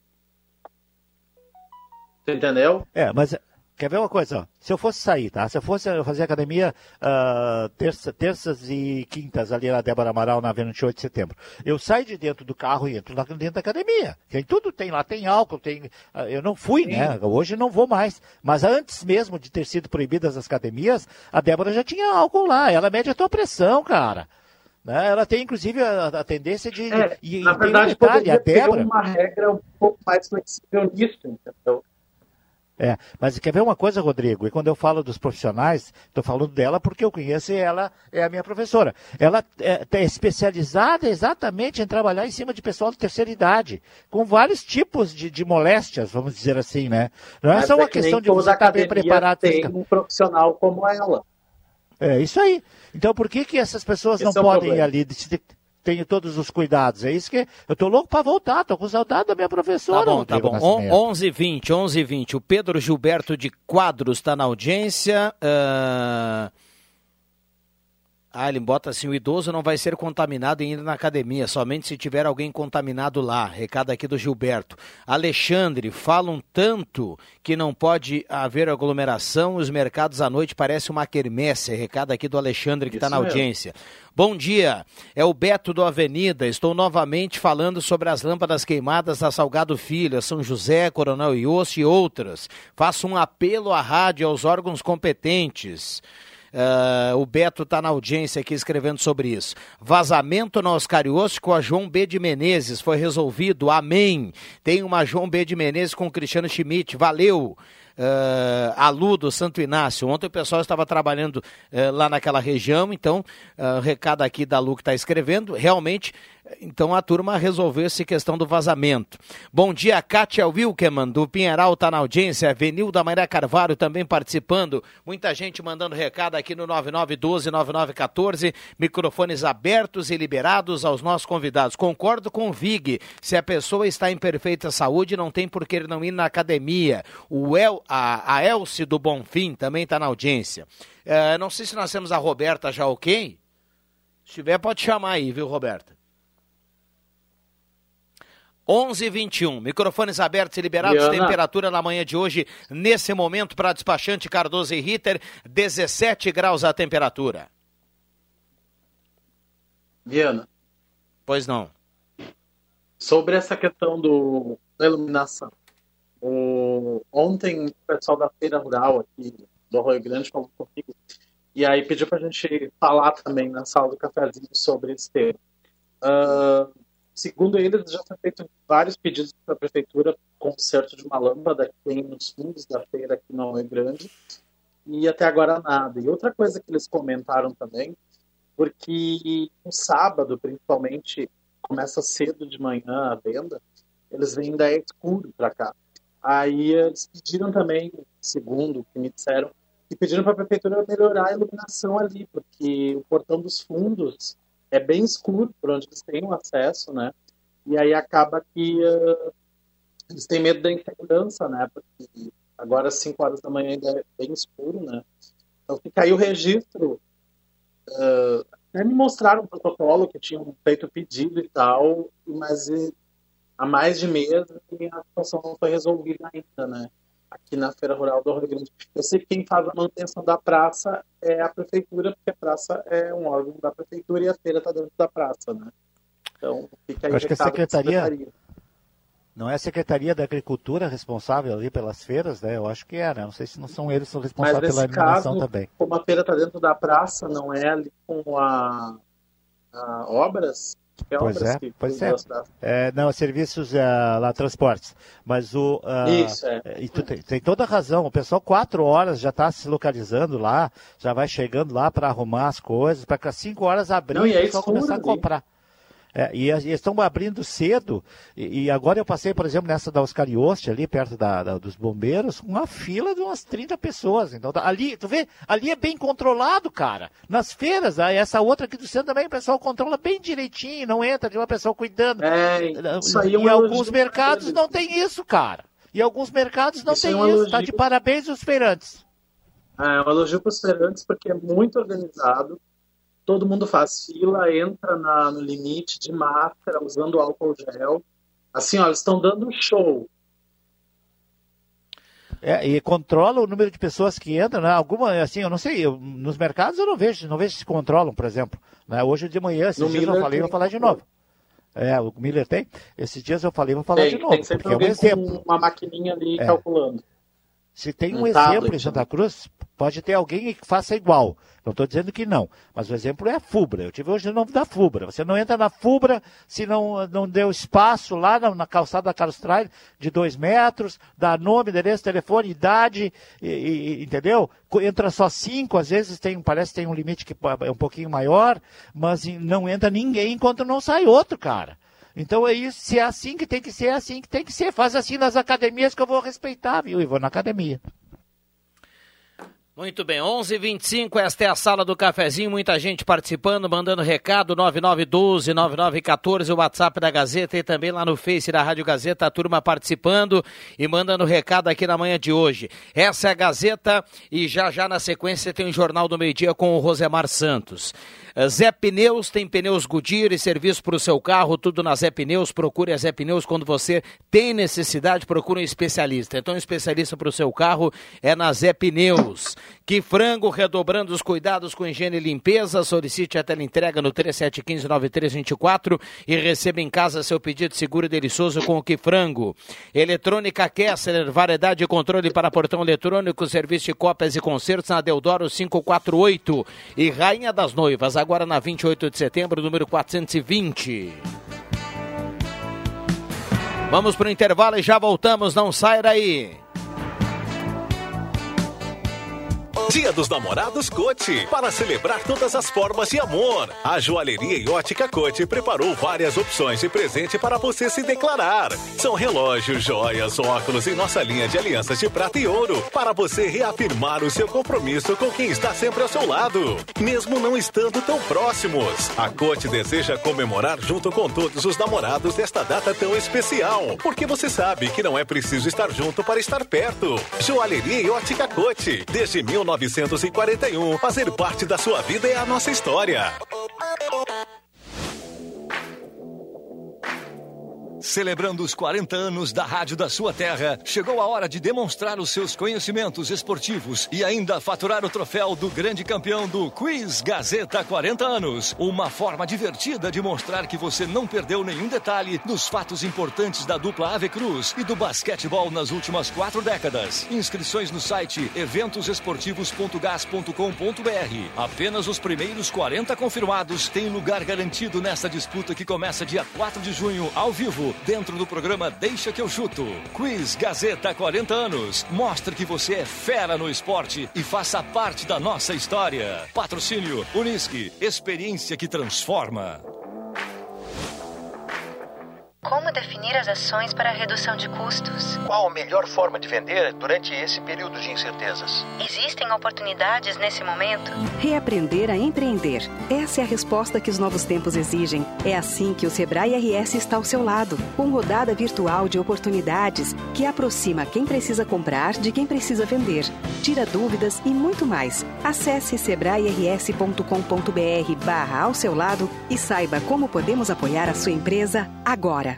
Entendeu? É, mas Quer ver uma coisa? Se eu fosse sair, tá? Se eu fosse fazer academia uh, terça, terças e quintas ali na Débora Amaral, na 28 de setembro, eu saio de dentro do carro e entro dentro da academia. Tem tudo, tem lá, tem álcool, tem. Uh, eu não fui, Sim. né? Hoje não vou mais. Mas antes mesmo de ter sido proibidas as academias, a Débora já tinha álcool lá. Ela mede a tua pressão, cara. Né? Ela tem, inclusive, a, a tendência de. É, e, na verdade, um detalhe, a Débora. uma regra um pouco mais flexível nisso, entendeu? É, mas quer ver uma coisa, Rodrigo? E quando eu falo dos profissionais, estou falando dela porque eu conheço e ela é a minha professora. Ela é, é, especializada exatamente em trabalhar em cima de pessoal de terceira idade, com vários tipos de, de moléstias, vamos dizer assim, né? Não é só uma é questão de você estar bem preparado. Tem um profissional como ela. É isso aí. Então por que, que essas pessoas Esse não é podem ir ali? Tenho todos os cuidados. É isso que eu tô louco para voltar, tô com saudade da minha professora. Tá bom, tá bom. 11 20 11 20 O Pedro Gilberto de Quadros está na audiência. Uh... Ah, ele bota assim: o idoso não vai ser contaminado ainda na academia, somente se tiver alguém contaminado lá. Recado aqui do Gilberto. Alexandre, falam tanto que não pode haver aglomeração, os mercados à noite parecem uma quermesse. Recado aqui do Alexandre que está na audiência. Bom dia, é o Beto do Avenida. Estou novamente falando sobre as lâmpadas queimadas da Salgado Filho, São José, Coronel Iossi e outras. Faço um apelo à rádio aos órgãos competentes. Uh, o Beto está na audiência aqui escrevendo sobre isso. Vazamento na Oscar com a João B. de Menezes foi resolvido. Amém. Tem uma João B. de Menezes com o Cristiano Schmidt. Valeu. Uh, Alu do Santo Inácio. Ontem o pessoal estava trabalhando uh, lá naquela região, então, uh, recado aqui da Lu que está escrevendo, realmente então a turma resolveu essa questão do vazamento. Bom dia, Kátia Wilkeman, do Pinheiral, está na audiência. Avenilda Maria Carvalho também participando. Muita gente mandando recado aqui no 9912-9914. Microfones abertos e liberados aos nossos convidados. Concordo com o Vig. Se a pessoa está em perfeita saúde, não tem por que ele não ir na academia. O El, a, a Elce do Bonfim também está na audiência. Uh, não sei se nós temos a Roberta já ok. Se tiver, pode chamar aí, viu, Roberta? 11:21. Microfones abertos e liberados. Diana. Temperatura na manhã de hoje, nesse momento, para despachante Cardoso e Ritter, 17 graus a temperatura. Diana. Pois não. Sobre essa questão do, da iluminação. O, ontem, o pessoal da Feira Rural aqui do Rio Grande falou comigo e aí pediu para a gente falar também na sala do cafezinho sobre esse tema. Uh, Segundo eles, já foi feito vários pedidos para a prefeitura conserto de uma lâmpada que tem nos fundos da feira aqui não é grande e até agora nada. E outra coisa que eles comentaram também, porque no sábado, principalmente, começa cedo de manhã a venda, eles vêm da escuro para cá. Aí eles pediram também, segundo que me disseram, que pediram para a prefeitura melhorar a iluminação ali, porque o portão dos fundos é bem escuro, por onde eles têm o acesso, né? E aí acaba que uh, eles têm medo da insegurança, né? Porque agora às 5 horas da manhã ainda é bem escuro, né? Então fica aí o registro. Uh, até me mostraram um protocolo que tinham feito pedido e tal, mas há mais de mês e a situação não foi resolvida ainda, né? Aqui na Feira Rural do Rio Grande. Eu sei que quem faz a manutenção da praça é a prefeitura, porque a praça é um órgão da prefeitura e a feira está dentro da praça, né? Então, fica aí Eu acho que a secretaria, secretaria, Não é a Secretaria da Agricultura responsável ali pelas feiras, né? Eu acho que é, né? Não sei se não são eles que são responsáveis pela iluminação também. Como a feira está dentro da praça, não é ali com a, a obras, que pois é, que pois é. é. Não, serviços é, lá, transportes. Mas o. Uh, Isso, é. E tu tem, tem, toda a razão. O pessoal, quatro horas, já está se localizando lá, já vai chegando lá para arrumar as coisas, para que às cinco horas abrir Não, e o pessoal começar a comprar. É, e, e, estão abrindo cedo, e, e, agora eu passei, por exemplo, nessa da Oscarioste, ali perto da, da, dos bombeiros, uma fila de umas 30 pessoas. Então, tá, ali, tu vê, ali é bem controlado, cara. Nas feiras, essa outra aqui do centro também, o pessoal controla bem direitinho, não entra de uma pessoa cuidando. É, é e alguns mercados não tem isso, cara. E alguns mercados não isso tem é isso. Tá de parabéns os feirantes. É, um elogio para os feirantes porque é muito organizado todo mundo faz fila, entra na, no limite de máscara, usando álcool gel. Assim, ó, eles estão dando show. É, e controla o número de pessoas que entram, né? Alguma, assim, eu não sei, eu, nos mercados eu não vejo, não vejo se controlam, por exemplo. Né? Hoje de manhã, esses no dias Miller eu falei, vou falar de novo. É, o Miller tem. Esses dias eu falei, vou falar tem, de novo. Tem sempre porque é um exemplo. uma maquininha ali é. calculando. Se tem um, um exemplo tablet, em Santa né? Cruz, pode ter alguém que faça igual. Não estou dizendo que não. Mas o exemplo é a FUBRA. Eu tive hoje o nome da FUBRA. Você não entra na FUBRA se não, não deu espaço lá na, na calçada da Carlos Trail de dois metros, dá nome, endereço, telefone, idade, e, e, entendeu? Entra só cinco, às vezes tem, parece que tem um limite que é um pouquinho maior, mas não entra ninguém enquanto não sai outro, cara. Então é isso, se é assim que tem que ser, é assim que tem que ser. Faz assim nas academias que eu vou respeitar, viu? E vou na academia. Muito bem, 11:25 h 25 esta é a sala do cafezinho, muita gente participando, mandando recado, 9912-9914, o WhatsApp da Gazeta e também lá no Face da Rádio Gazeta, a turma participando e mandando recado aqui na manhã de hoje. Essa é a Gazeta e já já na sequência tem o Jornal do Meio Dia com o Rosemar Santos. Zé Pneus tem pneus Goodyear e serviço para o seu carro, tudo na Zé Pneus. Procure a Zé Pneus quando você tem necessidade, procure um especialista. Então, um especialista para o seu carro é na Zé Pneus. Que frango, redobrando os cuidados com higiene e limpeza. Solicite a entrega no 3715-9324 e receba em casa seu pedido seguro e delicioso com o que frango. Eletrônica Kessler, variedade de controle para portão eletrônico, serviço de cópias e concertos na Deodoro 548. E Rainha das Noivas, agora na 28 de setembro, número 420. Vamos para o intervalo e já voltamos, não sai daí. Dia dos Namorados Cote, para celebrar todas as formas de amor. A joalheria e ótica Cote preparou várias opções de presente para você se declarar. São relógios, joias, óculos e nossa linha de alianças de prata e ouro, para você reafirmar o seu compromisso com quem está sempre ao seu lado, mesmo não estando tão próximos. A Cote deseja comemorar junto com todos os namorados desta data tão especial, porque você sabe que não é preciso estar junto para estar perto. Joalheria e ótica Cote, desde 19 1941. Fazer parte da sua vida é a nossa história. Celebrando os 40 anos da Rádio da Sua Terra, chegou a hora de demonstrar os seus conhecimentos esportivos e ainda faturar o troféu do grande campeão do Quiz Gazeta 40 anos. Uma forma divertida de mostrar que você não perdeu nenhum detalhe dos fatos importantes da dupla Ave Cruz e do basquetebol nas últimas quatro décadas. Inscrições no site eventosesportivos.gas.com.br. Apenas os primeiros 40 confirmados têm lugar garantido nessa disputa que começa dia 4 de junho, ao vivo dentro do programa Deixa que eu chuto. Quiz Gazeta 40 anos. Mostre que você é fera no esporte e faça parte da nossa história. Patrocínio Unisque, experiência que transforma. Como definir as ações para redução de custos? Qual a melhor forma de vender durante esse período de incertezas? Existem oportunidades nesse momento? Reaprender a empreender. Essa é a resposta que os novos tempos exigem. É assim que o Sebrae RS está ao seu lado, com rodada virtual de oportunidades que aproxima quem precisa comprar de quem precisa vender, tira dúvidas e muito mais. Acesse sebrae-rs.com.br barra ao seu lado e saiba como podemos apoiar a sua empresa agora.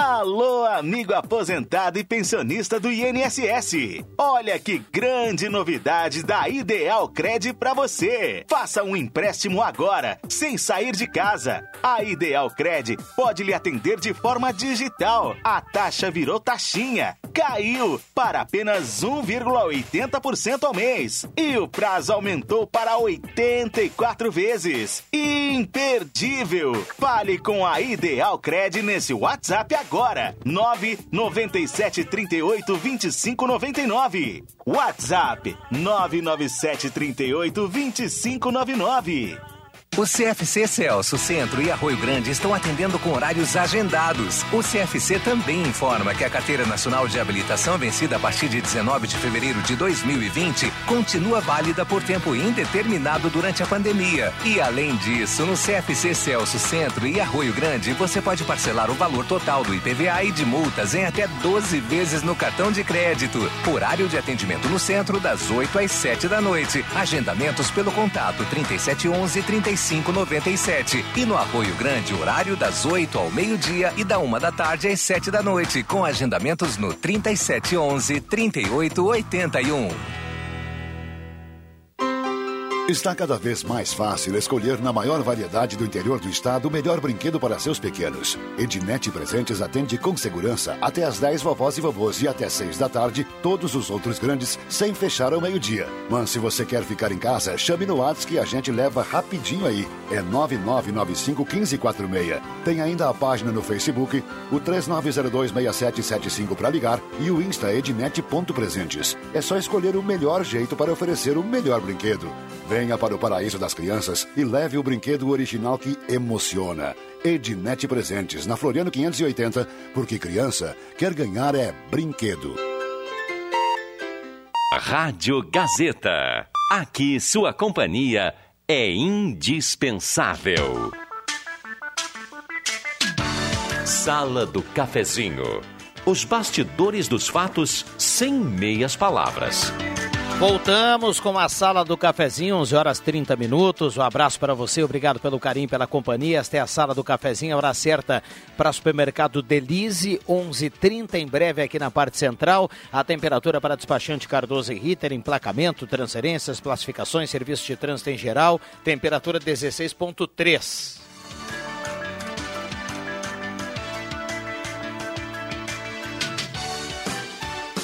Alô, amigo aposentado e pensionista do INSS. Olha que grande novidade da Ideal Cred para você. Faça um empréstimo agora, sem sair de casa. A Ideal Cred pode lhe atender de forma digital. A taxa virou taxinha. Caiu para apenas 1,80% ao mês. E o prazo aumentou para 84 vezes. Imperdível. Fale com a Ideal Cred nesse WhatsApp agora. 997 38 25 99. WhatsApp 997 38 25 99. O CFC Celso, Centro e Arroio Grande estão atendendo com horários agendados. O CFC também informa que a Carteira Nacional de Habilitação vencida a partir de 19 de fevereiro de 2020 continua válida por tempo indeterminado durante a pandemia. E além disso, no CFC Celso, Centro e Arroio Grande, você pode parcelar o valor total do IPVA e de multas em até 12 vezes no cartão de crédito. Horário de atendimento no centro das 8 às 7 da noite. Agendamentos pelo contato 3711 35 3597. E no Apoio Grande, horário das 8 ao meio-dia e da uma da tarde às 7 da noite, com agendamentos no 3711 3881. Está cada vez mais fácil escolher na maior variedade do interior do estado o melhor brinquedo para seus pequenos. Ednet Presentes atende com segurança até as 10 vovós e vovôs e até 6 da tarde todos os outros grandes sem fechar ao meio-dia. Mas se você quer ficar em casa, chame no WhatsApp que a gente leva rapidinho aí. É 9995 1546. Tem ainda a página no Facebook, o 39026775 para ligar e o Insta Ednet.presentes. É só escolher o melhor jeito para oferecer o melhor brinquedo. Venha para o paraíso das crianças e leve o brinquedo original que emociona. Ednet Presentes, na Floriano 580, porque criança quer ganhar é brinquedo. Rádio Gazeta. Aqui sua companhia é indispensável. Sala do Cafezinho. Os bastidores dos fatos sem meias palavras. Voltamos com a sala do cafezinho, 11 horas 30 minutos. Um abraço para você, obrigado pelo carinho, pela companhia. Esta é a sala do cafezinho, a hora certa para supermercado Delize, 11:30 em breve aqui na parte central. A temperatura para despachante Cardoso e Ritter, emplacamento, transferências, classificações, serviços de trânsito em geral, temperatura 16.3.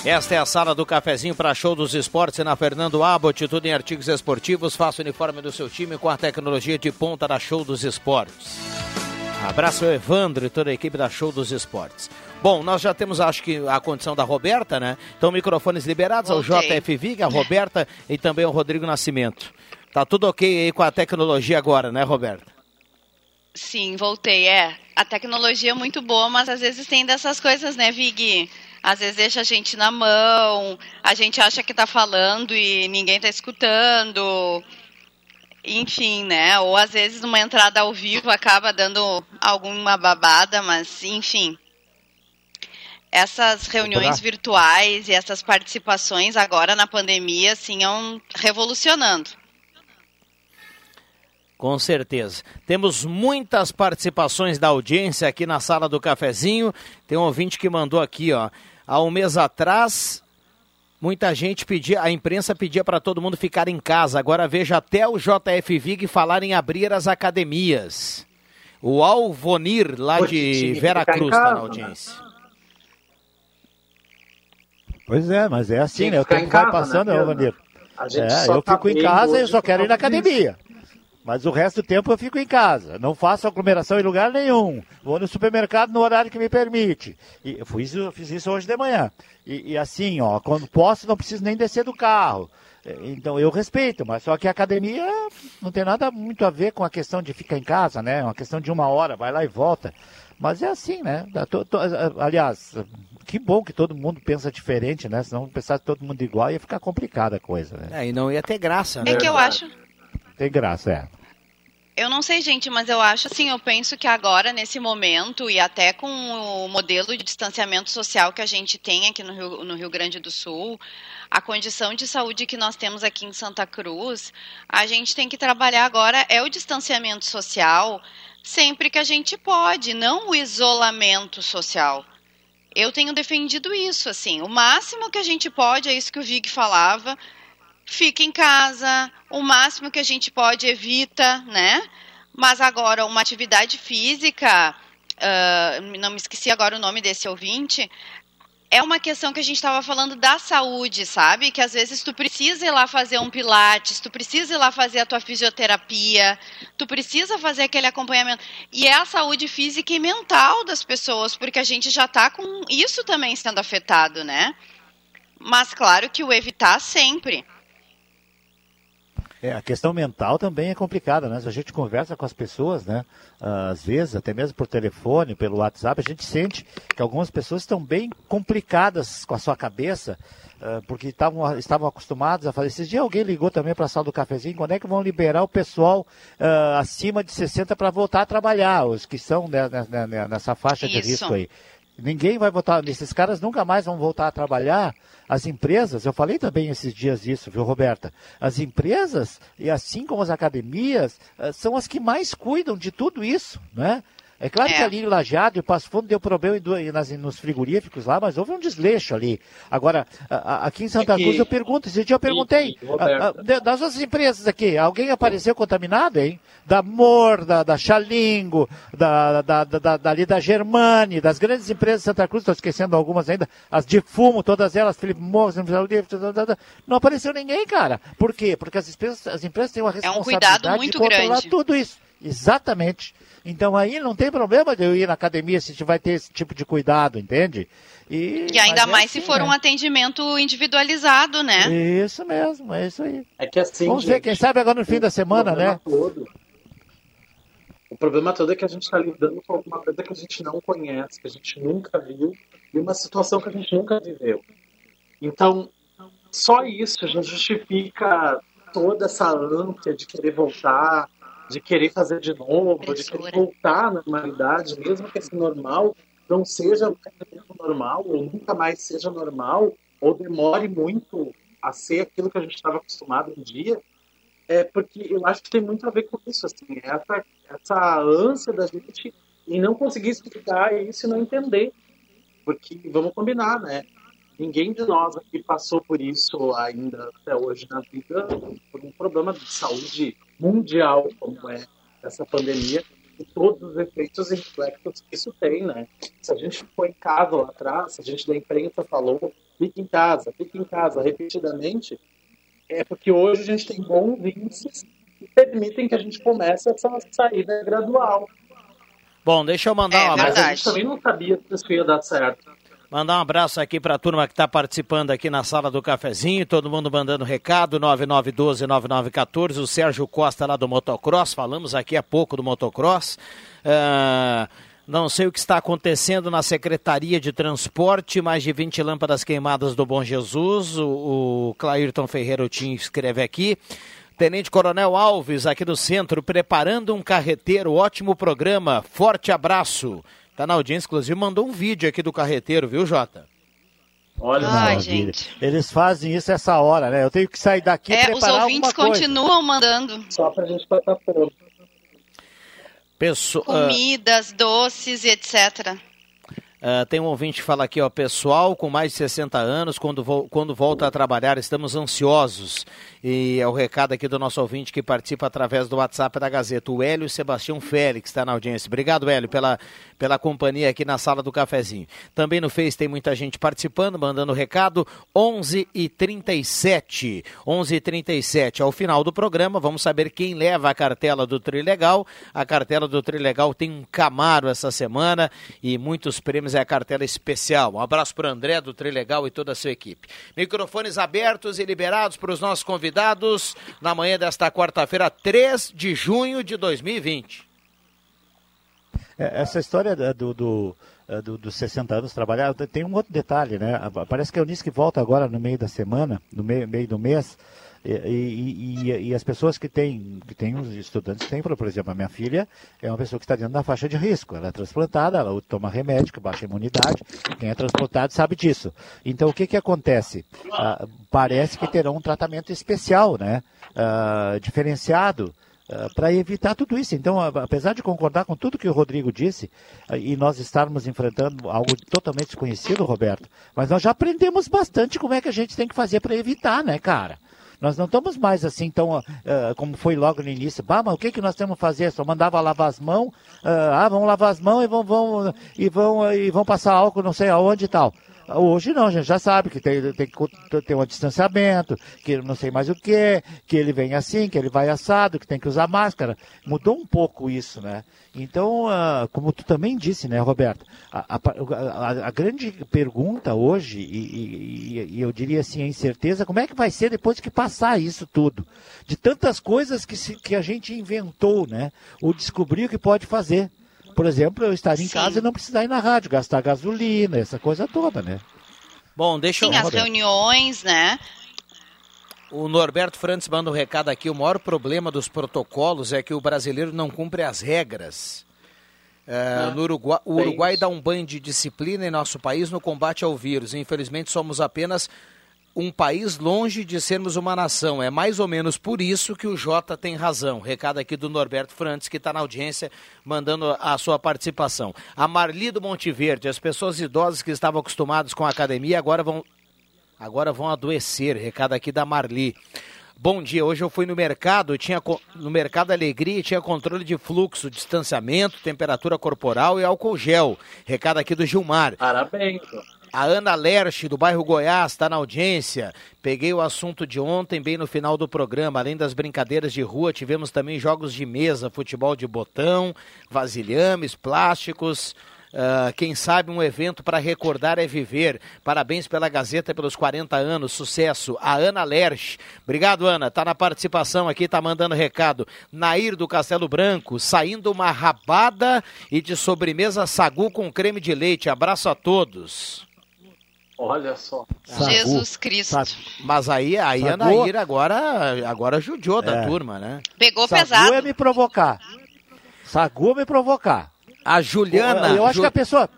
Esta é a sala do cafezinho para show dos esportes na Fernando Abbott, tudo em artigos esportivos. Faça o uniforme do seu time com a tecnologia de ponta da Show dos Esportes. Abraço ao Evandro e toda a equipe da Show dos Esportes. Bom, nós já temos, acho que, a condição da Roberta, né? Então, microfones liberados ao JF Vig, a Roberta e também ao Rodrigo Nascimento. Tá tudo ok aí com a tecnologia agora, né, Roberta? Sim, voltei. É, a tecnologia é muito boa, mas às vezes tem dessas coisas, né, Vig? às vezes deixa a gente na mão, a gente acha que está falando e ninguém está escutando. Enfim, né? Ou às vezes numa entrada ao vivo acaba dando alguma babada, mas enfim. Essas reuniões virtuais e essas participações agora na pandemia, assim, é revolucionando. Com certeza. Temos muitas participações da audiência aqui na sala do cafezinho. Tem um ouvinte que mandou aqui, ó. Há um mês atrás, muita gente pedia, a imprensa pedia para todo mundo ficar em casa. Agora veja até o JF Vig falar em abrir as academias. O Alvonir, lá de Veracruz, está na audiência. Pois é, mas é assim, né? O tempo vai passando, né, Alvonir? É, eu tá fico em casa e só quero ir na academia. Mas o resto do tempo eu fico em casa. Não faço aglomeração em lugar nenhum. Vou no supermercado no horário que me permite. E eu, fiz, eu fiz isso hoje de manhã. E, e, assim, ó, quando posso, não preciso nem descer do carro. É, então eu respeito, mas só que a academia não tem nada muito a ver com a questão de ficar em casa, né? É uma questão de uma hora, vai lá e volta. Mas é assim, né? Aliás, que bom que todo mundo pensa diferente, né? Senão pensar todo mundo igual ia ficar complicada a coisa, né? É, e não ia ter graça, né? É que eu acho. Tem graça, é. Eu não sei, gente, mas eu acho assim, eu penso que agora, nesse momento, e até com o modelo de distanciamento social que a gente tem aqui no Rio, no Rio Grande do Sul, a condição de saúde que nós temos aqui em Santa Cruz, a gente tem que trabalhar agora é o distanciamento social sempre que a gente pode, não o isolamento social. Eu tenho defendido isso, assim, o máximo que a gente pode, é isso que o Vig falava, fica em casa, o máximo que a gente pode evita, né? Mas agora, uma atividade física, uh, não me esqueci agora o nome desse ouvinte, é uma questão que a gente estava falando da saúde, sabe? Que às vezes tu precisa ir lá fazer um pilates, tu precisa ir lá fazer a tua fisioterapia, tu precisa fazer aquele acompanhamento. E é a saúde física e mental das pessoas, porque a gente já está com isso também sendo afetado, né? Mas claro que o evitar sempre. É, a questão mental também é complicada, né? Se a gente conversa com as pessoas, né? Às vezes, até mesmo por telefone, pelo WhatsApp, a gente sente que algumas pessoas estão bem complicadas com a sua cabeça, porque tavam, estavam acostumados a fazer. Esses dias alguém ligou também para a sala do cafezinho, quando é que vão liberar o pessoal uh, acima de 60 para voltar a trabalhar, os que são né, né, né, nessa faixa Isso. de risco aí. Ninguém vai votar, esses caras nunca mais vão voltar a trabalhar. As empresas, eu falei também esses dias isso, viu, Roberta? As empresas, e assim como as academias, eh, são as que mais cuidam de tudo isso, né? É claro é. que ali em Lajeado e Passo Fundo deu problema nas, nos frigoríficos lá, mas houve um desleixo ali. Agora, aqui em Santa é Cruz eu pergunto, esse dia eu perguntei, a, a, das outras empresas aqui, alguém apareceu contaminado, hein? Da Mor, da, da Xalingo, da, da, da, dali da Germani, das grandes empresas de Santa Cruz, estou esquecendo algumas ainda, as de fumo, todas elas, Felipe Morris, não apareceu ninguém, cara. Por quê? Porque as empresas, as empresas têm uma responsabilidade é um de controlar grande. tudo isso. Exatamente. Então aí não tem problema de eu ir na academia se a gente vai ter esse tipo de cuidado, entende? E, e ainda mais assim, se for né? um atendimento individualizado, né? Isso mesmo, é isso aí. É que assim. Vamos gente, ver, quem sabe agora no fim da semana, né? Todo, o problema todo é que a gente está lidando com alguma coisa que a gente não conhece, que a gente nunca viu, e uma situação que a gente nunca viveu. Então, só isso já justifica toda essa ânsia de querer voltar, de querer fazer de novo, de querer voltar à normalidade, mesmo que esse normal não seja normal, ou nunca mais seja normal, ou demore muito a ser aquilo que a gente estava acostumado um dia, é porque eu acho que tem muito a ver com isso, assim, essa, essa ânsia da gente em não conseguir explicar isso e não entender. Porque, vamos combinar, né? Ninguém de nós aqui passou por isso ainda até hoje na vida, por um problema de saúde mundial, como é essa pandemia, e todos os efeitos e reflexos que isso tem, né? Se a gente ficou em casa lá atrás, se a gente da imprensa falou, fique em casa, fique em casa, repetidamente, é porque hoje a gente tem bons índices que permitem que a gente comece essa saída gradual. Bom, deixa eu mandar é, uma... Mas a gente também não sabia se isso ia dar certo. Mandar um abraço aqui para a turma que está participando aqui na sala do cafezinho, todo mundo mandando recado, 9912-9914, o Sérgio Costa lá do Motocross, falamos aqui há pouco do Motocross. Uh, não sei o que está acontecendo na Secretaria de Transporte, mais de 20 lâmpadas queimadas do Bom Jesus, o, o Clairton Ferreira Tim escreve aqui. Tenente Coronel Alves, aqui do centro, preparando um carreteiro, ótimo programa, forte abraço. Tá na audiência, inclusive, mandou um vídeo aqui do carreteiro, viu, Jota? Olha, Ai, gente. Eles fazem isso essa hora, né? Eu tenho que sair daqui e é, preparar os ouvintes continuam mandando. Só pra gente passar por. Pesso... Ah, Comidas, doces e etc. Uh, tem um ouvinte que fala aqui, ó, pessoal com mais de 60 anos, quando, vo quando volta a trabalhar, estamos ansiosos. E é o recado aqui do nosso ouvinte que participa através do WhatsApp da Gazeta, o Hélio Sebastião Félix, está na audiência. Obrigado, Hélio, pela, pela companhia aqui na sala do cafezinho. Também no Face tem muita gente participando, mandando recado, 11 e 37 11 e 37 Ao final do programa, vamos saber quem leva a cartela do Trilegal. A cartela do Trilegal tem um Camaro essa semana e muitos prêmios é a cartela especial. Um abraço para o André do Trilegal e toda a sua equipe. Microfones abertos e liberados para os nossos convidados na manhã desta quarta-feira, 3 de junho de 2020. É, essa história do, do, do, dos 60 anos trabalhar, tem um outro detalhe, né? Parece que a Eunice que volta agora no meio da semana, no meio, meio do mês, e, e, e, e, as pessoas que têm, que têm os estudantes têm, por exemplo, a minha filha é uma pessoa que está dentro da faixa de risco. Ela é transplantada, ela toma remédio que baixa a imunidade. Quem é transplantado sabe disso. Então, o que, que acontece? Ah, parece que terão um tratamento especial, né? Ah, diferenciado. Uh, para evitar tudo isso. Então, apesar de concordar com tudo que o Rodrigo disse, uh, e nós estarmos enfrentando algo totalmente desconhecido, Roberto, mas nós já aprendemos bastante como é que a gente tem que fazer para evitar, né, cara? Nós não estamos mais assim tão, uh, como foi logo no início. Bah, mas o que, que nós temos que fazer? Só mandava lavar as mãos, uh, ah, vão lavar as mãos e vão, vão, e vão, e vão passar álcool não sei aonde e tal. Hoje não, a gente já sabe que tem, tem que ter um distanciamento, que não sei mais o que, que ele vem assim, que ele vai assado, que tem que usar máscara. Mudou um pouco isso, né? Então, uh, como tu também disse, né, Roberto, a, a, a, a grande pergunta hoje, e, e, e, eu diria assim, a incerteza, como é que vai ser depois que passar isso tudo? De tantas coisas que, se, que a gente inventou, né? Ou descobriu que pode fazer. Por exemplo, eu estar em Sim. casa e não precisar ir na rádio, gastar gasolina, essa coisa toda, né? Bom, deixa Sim, eu... as reuniões, né? O Norberto Frantes manda um recado aqui. O maior problema dos protocolos é que o brasileiro não cumpre as regras. É, Uruguai, o Uruguai dá um banho de disciplina em nosso país no combate ao vírus. Infelizmente, somos apenas um país longe de sermos uma nação. É mais ou menos por isso que o Jota tem razão. Recado aqui do Norberto Frantes, que está na audiência, mandando a sua participação. A Marli do Monte Verde, as pessoas idosas que estavam acostumadas com a academia agora vão, agora vão adoecer. Recado aqui da Marli. Bom dia, hoje eu fui no mercado, tinha no mercado Alegria, tinha controle de fluxo, distanciamento, temperatura corporal e álcool gel. Recado aqui do Gilmar. Parabéns. A Ana Lerche, do bairro Goiás, está na audiência. Peguei o assunto de ontem, bem no final do programa. Além das brincadeiras de rua, tivemos também jogos de mesa, futebol de botão, vasilhames, plásticos. Uh, quem sabe um evento para recordar é viver. Parabéns pela Gazeta pelos 40 anos, sucesso. A Ana Lerch. Obrigado, Ana. Tá na participação aqui, tá mandando recado. Nair do Castelo Branco, saindo uma rabada e de sobremesa sagu com creme de leite. Abraço a todos. Olha só. Sagu. Jesus Cristo. Mas aí, aí a Nair agora, agora judiou da é. turma, né? Pegou Sagu pesado. é me provocar. Sagu é me provocar. A Juliana. Eu, eu acho Ju... que a pessoa.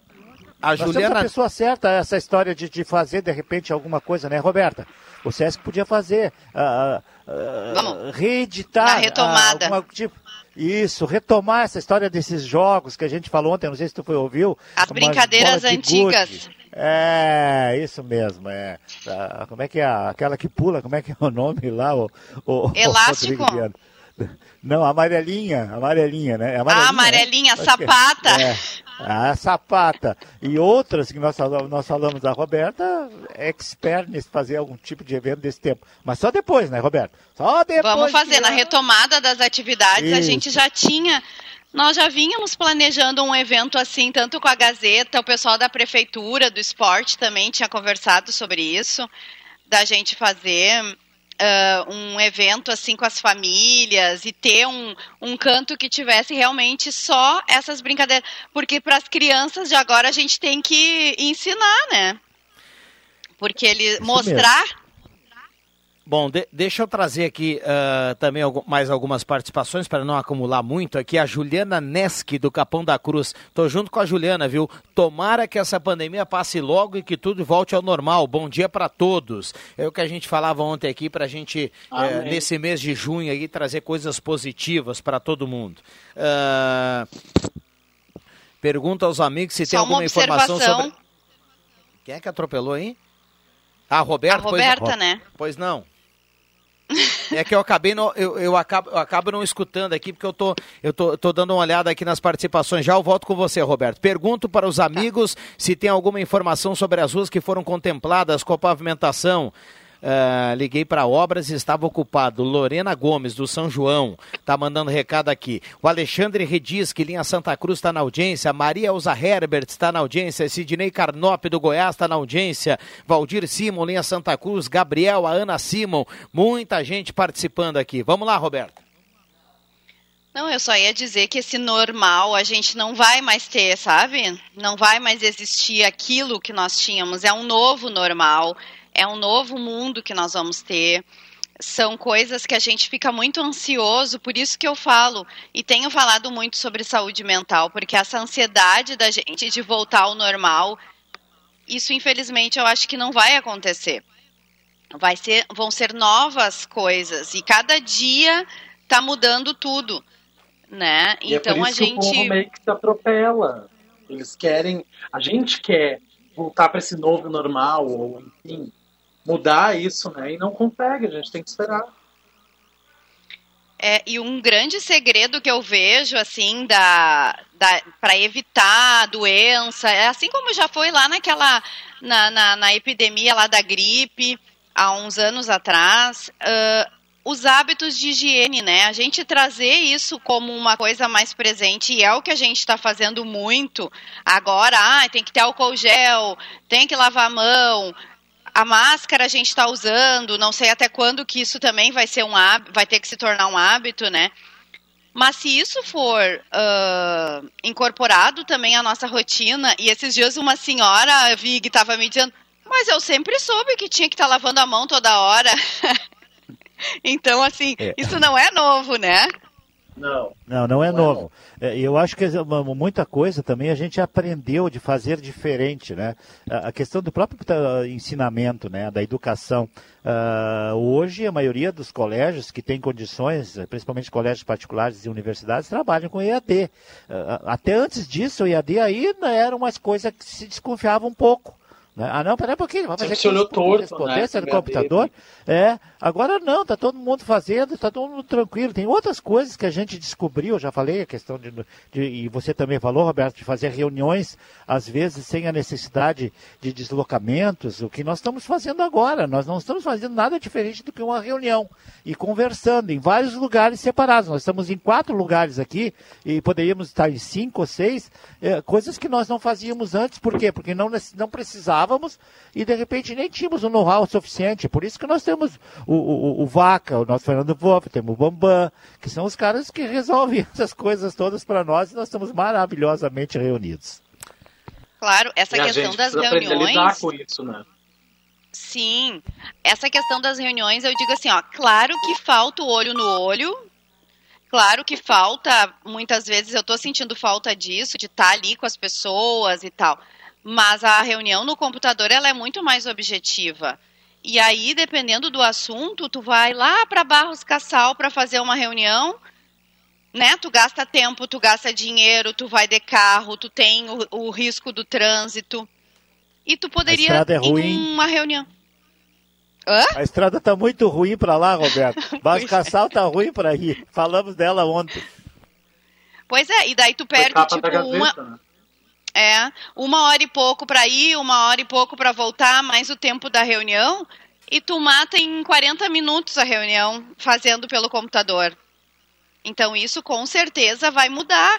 A Nós Juliana. a pessoa certa essa história de, de fazer de repente alguma coisa, né, Roberta? O Sesc podia fazer. Uh, uh, reeditar. Na retomada. Uh, alguma, tipo, isso, retomar essa história desses jogos que a gente falou ontem, não sei se tu foi ouviu. As brincadeiras antigas. É, isso mesmo, é. Ah, como é que é? Aquela que pula, como é que é o nome lá? O, o, Elástico? O [laughs] não, amarelinha, amarelinha, né? Amarelinha, ah, amarelinha, né? sapata. É, a sapata. E outras que nós falamos, nós falamos da Roberta, expert nesse fazer algum tipo de evento desse tempo. Mas só depois, né, Roberto? Só depois. Vamos fazer, na retomada das atividades, Isso. a gente já tinha nós já vínhamos planejando um evento assim, tanto com a Gazeta, o pessoal da prefeitura, do esporte também tinha conversado sobre isso, da gente fazer uh, um evento assim com as famílias e ter um, um canto que tivesse realmente só essas brincadeiras. Porque para as crianças de agora a gente tem que ensinar, né? Porque ele Isso mostrar. Mesmo Bom, de, deixa eu trazer aqui uh, também mais algumas participações para não acumular muito. Aqui a Juliana Neski, do Capão da Cruz. Tô junto com a Juliana, viu? Tomara que essa pandemia passe logo e que tudo volte ao normal. Bom dia para todos. É o que a gente falava ontem aqui para a gente, uh, nesse mês de junho, aí, trazer coisas positivas para todo mundo. Uh, pergunta aos amigos se Só tem alguma informação sobre. Quem é que atropelou aí? Ah, Roberto? A Roberta, pois... né? Pois não. É que eu acabei eu, eu, acabo, eu acabo não escutando aqui, porque eu tô, eu tô, tô dando uma olhada aqui nas participações. Já eu volto com você, Roberto. Pergunto para os amigos se tem alguma informação sobre as ruas que foram contempladas com a pavimentação. Uh, liguei para obras e estava ocupado. Lorena Gomes, do São João, tá mandando recado aqui. O Alexandre Rediz, que linha Santa Cruz, está na audiência. Maria Elza Herbert está na audiência. Sidney Carnop, do Goiás, está na audiência. Valdir Simon, linha Santa Cruz. Gabriel, a Ana Simon. Muita gente participando aqui. Vamos lá, Roberto. Não, eu só ia dizer que esse normal a gente não vai mais ter, sabe? Não vai mais existir aquilo que nós tínhamos. É um novo normal, é um novo mundo que nós vamos ter. São coisas que a gente fica muito ansioso, por isso que eu falo e tenho falado muito sobre saúde mental, porque essa ansiedade da gente de voltar ao normal, isso infelizmente eu acho que não vai acontecer. Vai ser, vão ser novas coisas e cada dia está mudando tudo né? E é então é a gente. Que o povo meio que se atropela. Eles querem. A gente quer voltar para esse novo normal, ou enfim, mudar isso, né? E não consegue, a gente tem que esperar. É, e um grande segredo que eu vejo, assim, da, da para evitar a doença, é assim como já foi lá naquela, na, na, na epidemia lá da gripe, há uns anos atrás, uh, os hábitos de higiene, né? A gente trazer isso como uma coisa mais presente e é o que a gente está fazendo muito agora. Ah, tem que ter álcool gel, tem que lavar a mão. A máscara a gente está usando, não sei até quando que isso também vai ser um vai ter que se tornar um hábito, né? Mas se isso for uh, incorporado também à nossa rotina, e esses dias uma senhora, Vig, estava me dizendo, mas eu sempre soube que tinha que estar tá lavando a mão toda hora. [laughs] Então, assim, é. isso não é novo, né? Não. Não, não é não novo. É, eu acho que muita coisa também a gente aprendeu de fazer diferente, né? A questão do próprio tá, ensinamento, né? Da educação. Uh, hoje, a maioria dos colégios que têm condições, principalmente colégios particulares e universidades, trabalham com EAD. Uh, ah, até antes disso, o EAD aí era uma coisa que se desconfiava um pouco. Né? Ah, não, peraí um pouquinho. Vamos fazer que olhou torto, né? no computador. É, agora não, tá todo mundo fazendo, tá todo mundo tranquilo. Tem outras coisas que a gente descobriu, já falei a questão de, de, e você também falou, Roberto, de fazer reuniões, às vezes sem a necessidade de deslocamentos, o que nós estamos fazendo agora. Nós não estamos fazendo nada diferente do que uma reunião e conversando em vários lugares separados. Nós estamos em quatro lugares aqui e poderíamos estar em cinco ou seis, é, coisas que nós não fazíamos antes. Por quê? Porque não, não precisava estávamos e de repente nem tínhamos o um know-how suficiente. Por isso que nós temos o, o, o Vaca, o nosso Fernando Wolff, temos o Bambam, que são os caras que resolvem [laughs] essas coisas todas para nós e nós estamos maravilhosamente reunidos. Claro, essa e questão das reuniões. Lidar com isso, né? Sim, essa questão das reuniões, eu digo assim, ó, claro que falta o olho no olho, claro que falta, muitas vezes eu estou sentindo falta disso, de estar tá ali com as pessoas e tal. Mas a reunião no computador ela é muito mais objetiva. E aí, dependendo do assunto, tu vai lá para Barros Cassal para fazer uma reunião, né? Tu gasta tempo, tu gasta dinheiro, tu vai de carro, tu tem o, o risco do trânsito. E tu poderia a é ruim. uma reunião. Hã? A estrada tá muito ruim para lá, Roberto. [laughs] Barros Cassal tá ruim para ir. Falamos dela ontem. Pois é, e daí tu perde tipo uma né? É, uma hora e pouco para ir, uma hora e pouco para voltar, mais o tempo da reunião, e tu mata em 40 minutos a reunião fazendo pelo computador. Então isso com certeza vai mudar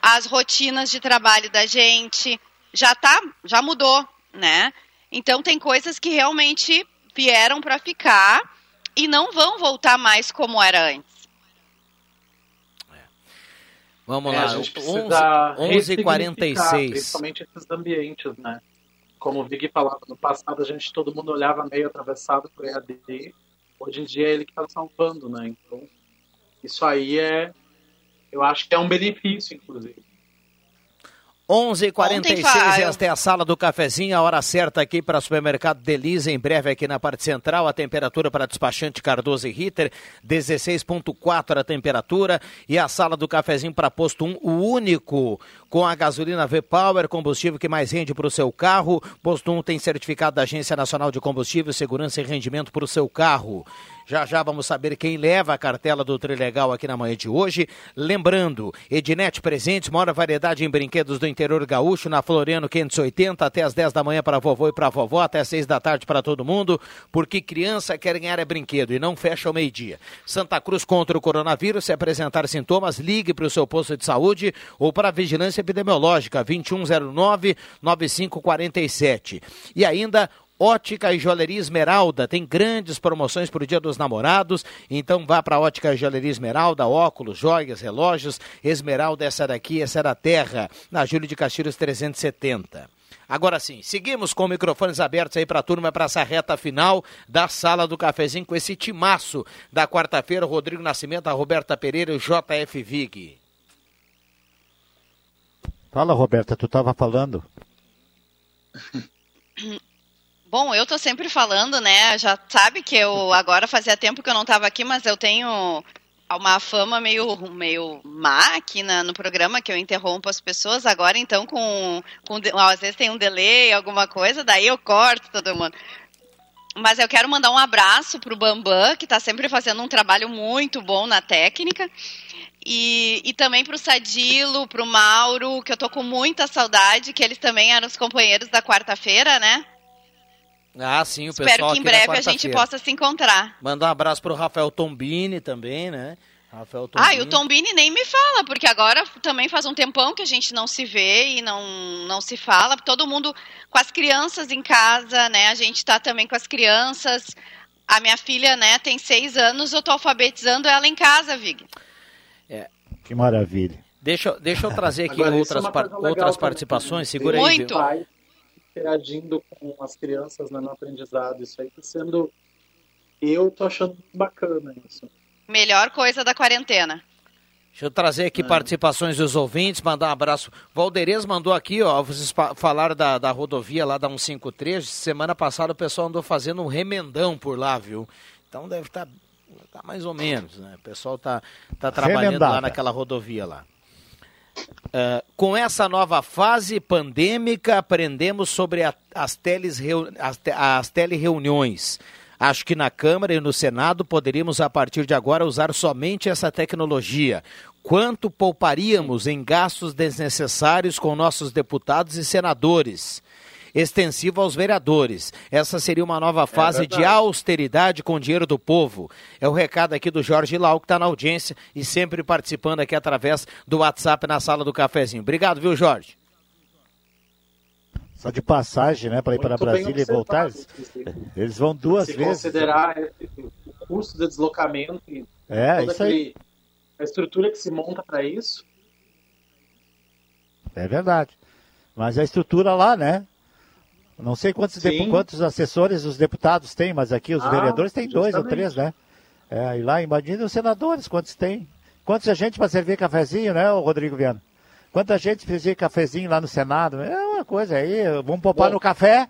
as rotinas de trabalho da gente. Já tá, já mudou, né? Então tem coisas que realmente vieram para ficar e não vão voltar mais como era antes. Vamos é, lá, 11h46. Principalmente esses ambientes, né? Como o Vig falava, no passado a gente, todo mundo olhava meio atravessado para o EAD, hoje em dia é ele que está salvando, né? Então, isso aí é, eu acho que é um benefício, inclusive. 11h46, esta é a sala do cafezinho, a hora certa aqui para o supermercado Delize, em breve aqui na parte central, a temperatura para despachante Cardoso e Ritter, 16.4 a temperatura, e a sala do cafezinho para posto 1, o único com a gasolina V-Power, combustível que mais rende para o seu carro. Posto 1 tem certificado da Agência Nacional de Combustível, Segurança e Rendimento para o seu carro. Já já vamos saber quem leva a cartela do Trilegal aqui na manhã de hoje. Lembrando, Ednet Presentes, maior variedade em brinquedos do interior gaúcho, na Floriano 580, até as 10 da manhã para vovô e para vovó, até as 6 da tarde para todo mundo, porque criança quer ganhar é brinquedo e não fecha ao meio-dia. Santa Cruz contra o coronavírus, se apresentar sintomas, ligue para o seu posto de saúde ou para a vigilância epidemiológica 2109 9547. E ainda Ótica e Joalheria Esmeralda tem grandes promoções para o Dia dos Namorados. Então vá para Ótica e Joalheria Esmeralda, óculos, joias, relógios. Esmeralda, essa daqui, essa é da terra, na Júlio de Castilhos 370. Agora sim, seguimos com microfones abertos aí para a turma, para essa reta final da sala do cafezinho com esse timaço da quarta-feira, Rodrigo Nascimento, a Roberta Pereira e o JF Vig. Fala, Roberta, tu estava falando. [coughs] Bom, eu tô sempre falando, né? Já sabe que eu [laughs] agora fazia tempo que eu não estava aqui, mas eu tenho uma fama meio, meio má aqui na, no programa, que eu interrompo as pessoas. Agora, então, com, com. Às vezes tem um delay, alguma coisa, daí eu corto todo mundo. Mas eu quero mandar um abraço pro Bambam, que está sempre fazendo um trabalho muito bom na técnica. E, e também pro Sadilo, pro Mauro, que eu tô com muita saudade, que eles também eram os companheiros da quarta-feira, né? Ah, sim, o Espero pessoal que em breve a gente possa se encontrar. Manda um abraço pro Rafael Tombini também, né? Rafael Tombini. Ah, e o Tombini nem me fala, porque agora também faz um tempão que a gente não se vê e não, não se fala. Todo mundo com as crianças em casa, né? A gente tá também com as crianças. A minha filha, né, tem seis anos, eu tô alfabetizando ela em casa, Vig. É. Que maravilha. Deixa, eu- deixa eu [laughs] trazer aqui Agora, é outras, uma par- outras participações. Segura aí. Muito. Pai interagindo com as crianças né, no aprendizado. Isso aí tá sendo. Eu tô achando bacana isso. Melhor coisa da quarentena. Deixa eu trazer aqui participações dos ouvintes, mandar um abraço. Valderez mandou aqui, ó, vocês fa- falaram da, da rodovia lá da 153. Semana passada o pessoal andou fazendo um remendão por lá, viu? Então deve estar mais ou menos, né? O pessoal tá, tá trabalhando Remendada. lá naquela rodovia lá. Ah, com essa nova fase pandêmica, aprendemos sobre a- as, teles, reu- as, te- as telereuniões. Acho que na Câmara e no Senado poderíamos, a partir de agora, usar somente essa tecnologia. Quanto pouparíamos em gastos desnecessários com nossos deputados e senadores? Extensivo aos vereadores. Essa seria uma nova fase de verdade. austeridade com o dinheiro do povo. É o recado aqui do Jorge Lau, que está na audiência e sempre participando aqui através do WhatsApp na sala do cafezinho. Obrigado, viu, Jorge? Só de passagem, né, para ir para Brasília e voltar. Eles, vão duas Se vezes. considerar o custo de deslocamento e É, isso aí. aquele- a estrutura que se monta para isso, É verdade. Mas a estrutura lá, né? Não sei quantos, quantos assessores os deputados têm, mas aqui os Ah, vereadores têm dois ou justamente. três, né? É, e lá, imagina os senadores, quantos tem? Quanta gente para servir cafezinho, né, Rodrigo Viana? Quanta gente servir cafezinho lá no Senado? É uma coisa aí, vamos poupar Bom. no café,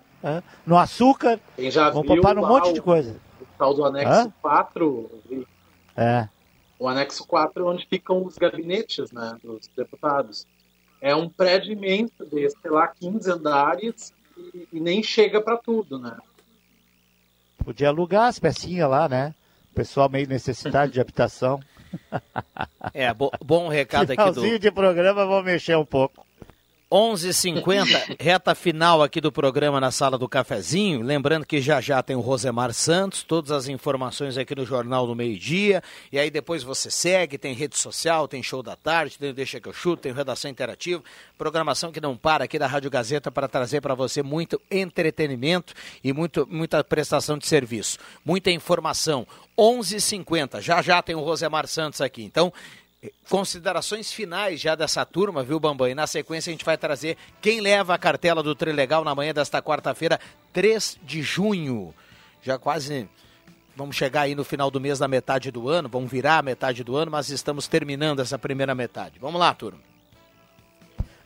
no açúcar, quem já vamos poupar num monte de coisa. o tal do anexo Hã? 4, É. o anexo 4 é onde ficam os gabinetes né, dos deputados. É um prédio imenso de, sei lá, 15 andares e, e nem chega para tudo, né? Podia alugar as pecinhas lá, né? O pessoal meio necessidade de [laughs] habitação. É, bo- bom recado aqui do Finalzinho de programa, vou mexer um pouco. 11h50, [laughs] reta final aqui do programa na sala do cafezinho. Lembrando que já já tem o Rosemar Santos, todas as informações aqui no Jornal do Meio Dia. E aí depois você segue, tem rede social, tem show da tarde, tem o Deixa que eu chuto, tem redação interativa. Programação que não para aqui da Rádio Gazeta para trazer para você muito entretenimento e muito, muita prestação de serviço. Muita informação. 11h50, já já tem o Rosemar Santos aqui. Então, Considerações finais já dessa turma, viu, Bambam? E na sequência a gente vai trazer quem leva a cartela do Trilegal na manhã desta quarta-feira, 3 de junho. Já quase vamos chegar aí no final do mês da metade do ano, vamos virar a metade do ano, mas estamos terminando essa primeira metade. Vamos lá, turma.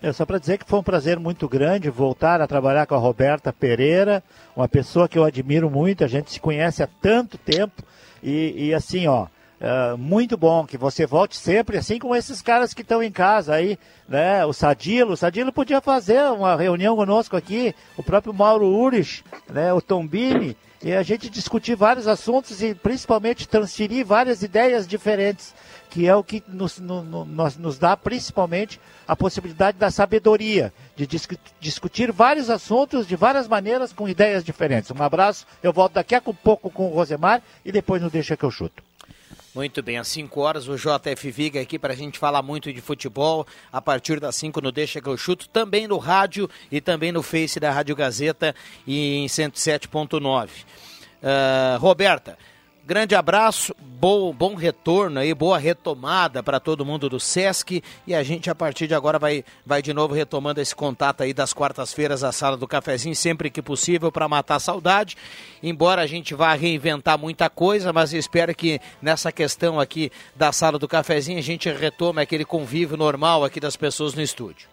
É só para dizer que foi um prazer muito grande voltar a trabalhar com a Roberta Pereira, uma pessoa que eu admiro muito, a gente se conhece há tanto tempo e, e assim, ó, é, muito bom que você volte sempre, assim como esses caras que estão em casa aí, né? O Sadilo, o Sadilo podia fazer uma reunião conosco aqui, o próprio Mauro Urich, né? O Tombini, e a gente discutir vários assuntos e principalmente transferir várias ideias diferentes, que é o que nos, no- no- nós- nos dá principalmente a possibilidade da sabedoria, de discu- discutir vários assuntos de várias maneiras com ideias diferentes. Um abraço, eu volto daqui a pouco com o Rosemar e depois no Deixa que eu chuto. Muito bem, às 5 horas o JF Viga aqui para a gente falar muito de futebol. A partir das 5 no Deixa que eu chuto, também no rádio e também no Face da Rádio Gazeta e em 107.9. Uh, Roberta, Grande abraço, bom, bom retorno aí, boa retomada para todo mundo do Sesc e a gente a partir de agora vai, vai de novo retomando esse contato aí das quartas-feiras à sala do cafezinho sempre que possível para matar a saudade. Embora a gente vá reinventar muita coisa, mas espero que nessa questão aqui da sala do cafezinho a gente retome aquele convívio normal aqui das pessoas no estúdio.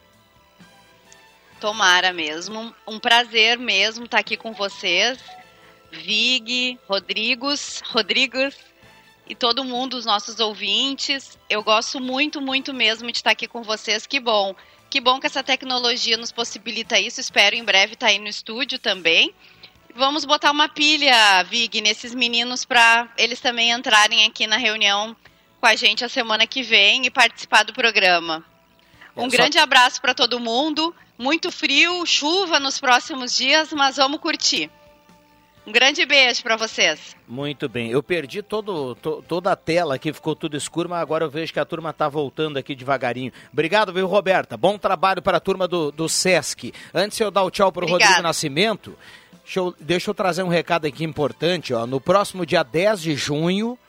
Tomara mesmo, um prazer mesmo estar aqui com vocês Vig, Rodrigos, Rodrigos e todo mundo, os nossos ouvintes. Eu gosto muito, muito mesmo de estar aqui com vocês. Que bom. Que bom que essa tecnologia nos possibilita isso. Espero em breve estar aí no estúdio também. Vamos botar uma pilha, Vig, nesses meninos para eles também entrarem aqui na reunião com a gente a semana que vem e participar do programa. Um é, grande só... abraço para todo mundo. Muito frio, chuva nos próximos dias, mas vamos curtir. Um grande beijo para vocês. Muito bem. Eu perdi todo, to, toda a tela aqui, ficou tudo escuro, mas agora eu vejo que a turma está voltando aqui devagarinho. Obrigado, viu, Roberta? Bom trabalho para a turma do, do Sesc. Antes de eu dar o tchau para o Rodrigo Nascimento, deixa eu, deixa eu trazer um recado aqui importante. Ó. No próximo dia 10 de junho,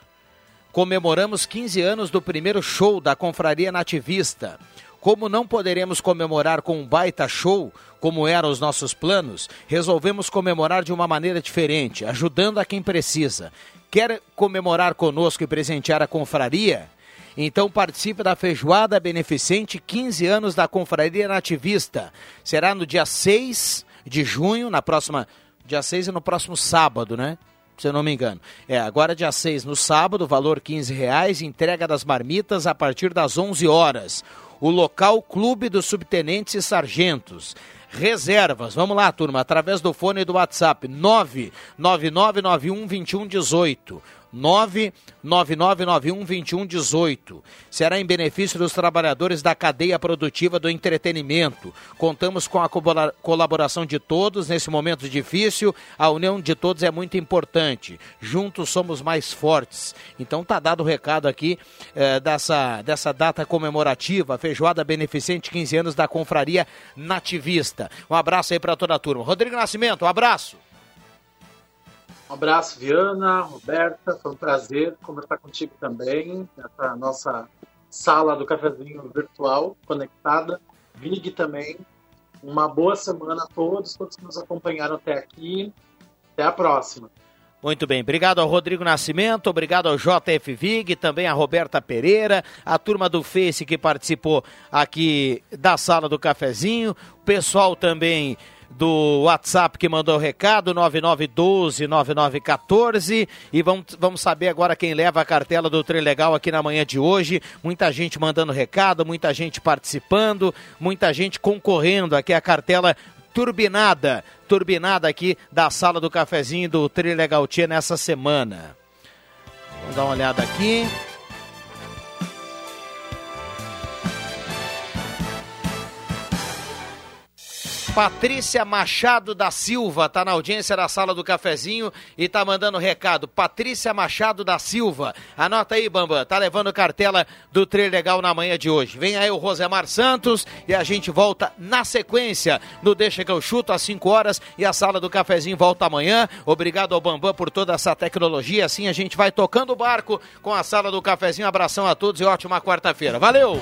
comemoramos 15 anos do primeiro show da Confraria Nativista. Como não poderemos comemorar com um baita show, como eram os nossos planos, resolvemos comemorar de uma maneira diferente, ajudando a quem precisa. Quer comemorar conosco e presentear a confraria? Então participe da feijoada beneficente 15 anos da Confraria Nativista. Será no dia 6 de junho, na próxima. Dia 6 é no próximo sábado, né? se eu não me engano. É, agora dia 6 no sábado, valor 15 reais, entrega das marmitas a partir das 11 horas o local Clube dos Subtenentes e Sargentos. Reservas, vamos lá, turma, através do fone do WhatsApp 999912118. 999912118. Será em benefício dos trabalhadores da cadeia produtiva do entretenimento. Contamos com a colaboração de todos nesse momento difícil. A união de todos é muito importante. Juntos somos mais fortes. Então tá dado o recado aqui eh, dessa, dessa data comemorativa, feijoada beneficente 15 anos da Confraria Nativista. Um abraço aí para toda a turma. Rodrigo Nascimento, um abraço. Um abraço, Viana, Roberta, foi um prazer conversar contigo também, nessa nossa sala do cafezinho virtual conectada. Vig também. Uma boa semana a todos, todos que nos acompanharam até aqui. Até a próxima. Muito bem, obrigado ao Rodrigo Nascimento, obrigado ao JF Vig, também a Roberta Pereira, a turma do Face que participou aqui da sala do cafezinho, o pessoal também do WhatsApp que mandou o recado, 9912-9914. E vamos, vamos saber agora quem leva a cartela do Legal aqui na manhã de hoje. Muita gente mandando recado, muita gente participando, muita gente concorrendo aqui a cartela turbinada, turbinada aqui da sala do cafezinho do Trilegal Tia nessa semana. Vamos dar uma olhada aqui. Patrícia Machado da Silva está na audiência da sala do cafezinho e está mandando recado. Patrícia Machado da Silva. Anota aí, Bambam. Tá levando cartela do Trem Legal na manhã de hoje. Vem aí o Rosemar Santos e a gente volta na sequência no Deixa que eu chuto às 5 horas e a sala do cafezinho volta amanhã. Obrigado ao Bambam por toda essa tecnologia. Assim a gente vai tocando o barco com a sala do cafezinho. Abração a todos e ótima quarta-feira. Valeu!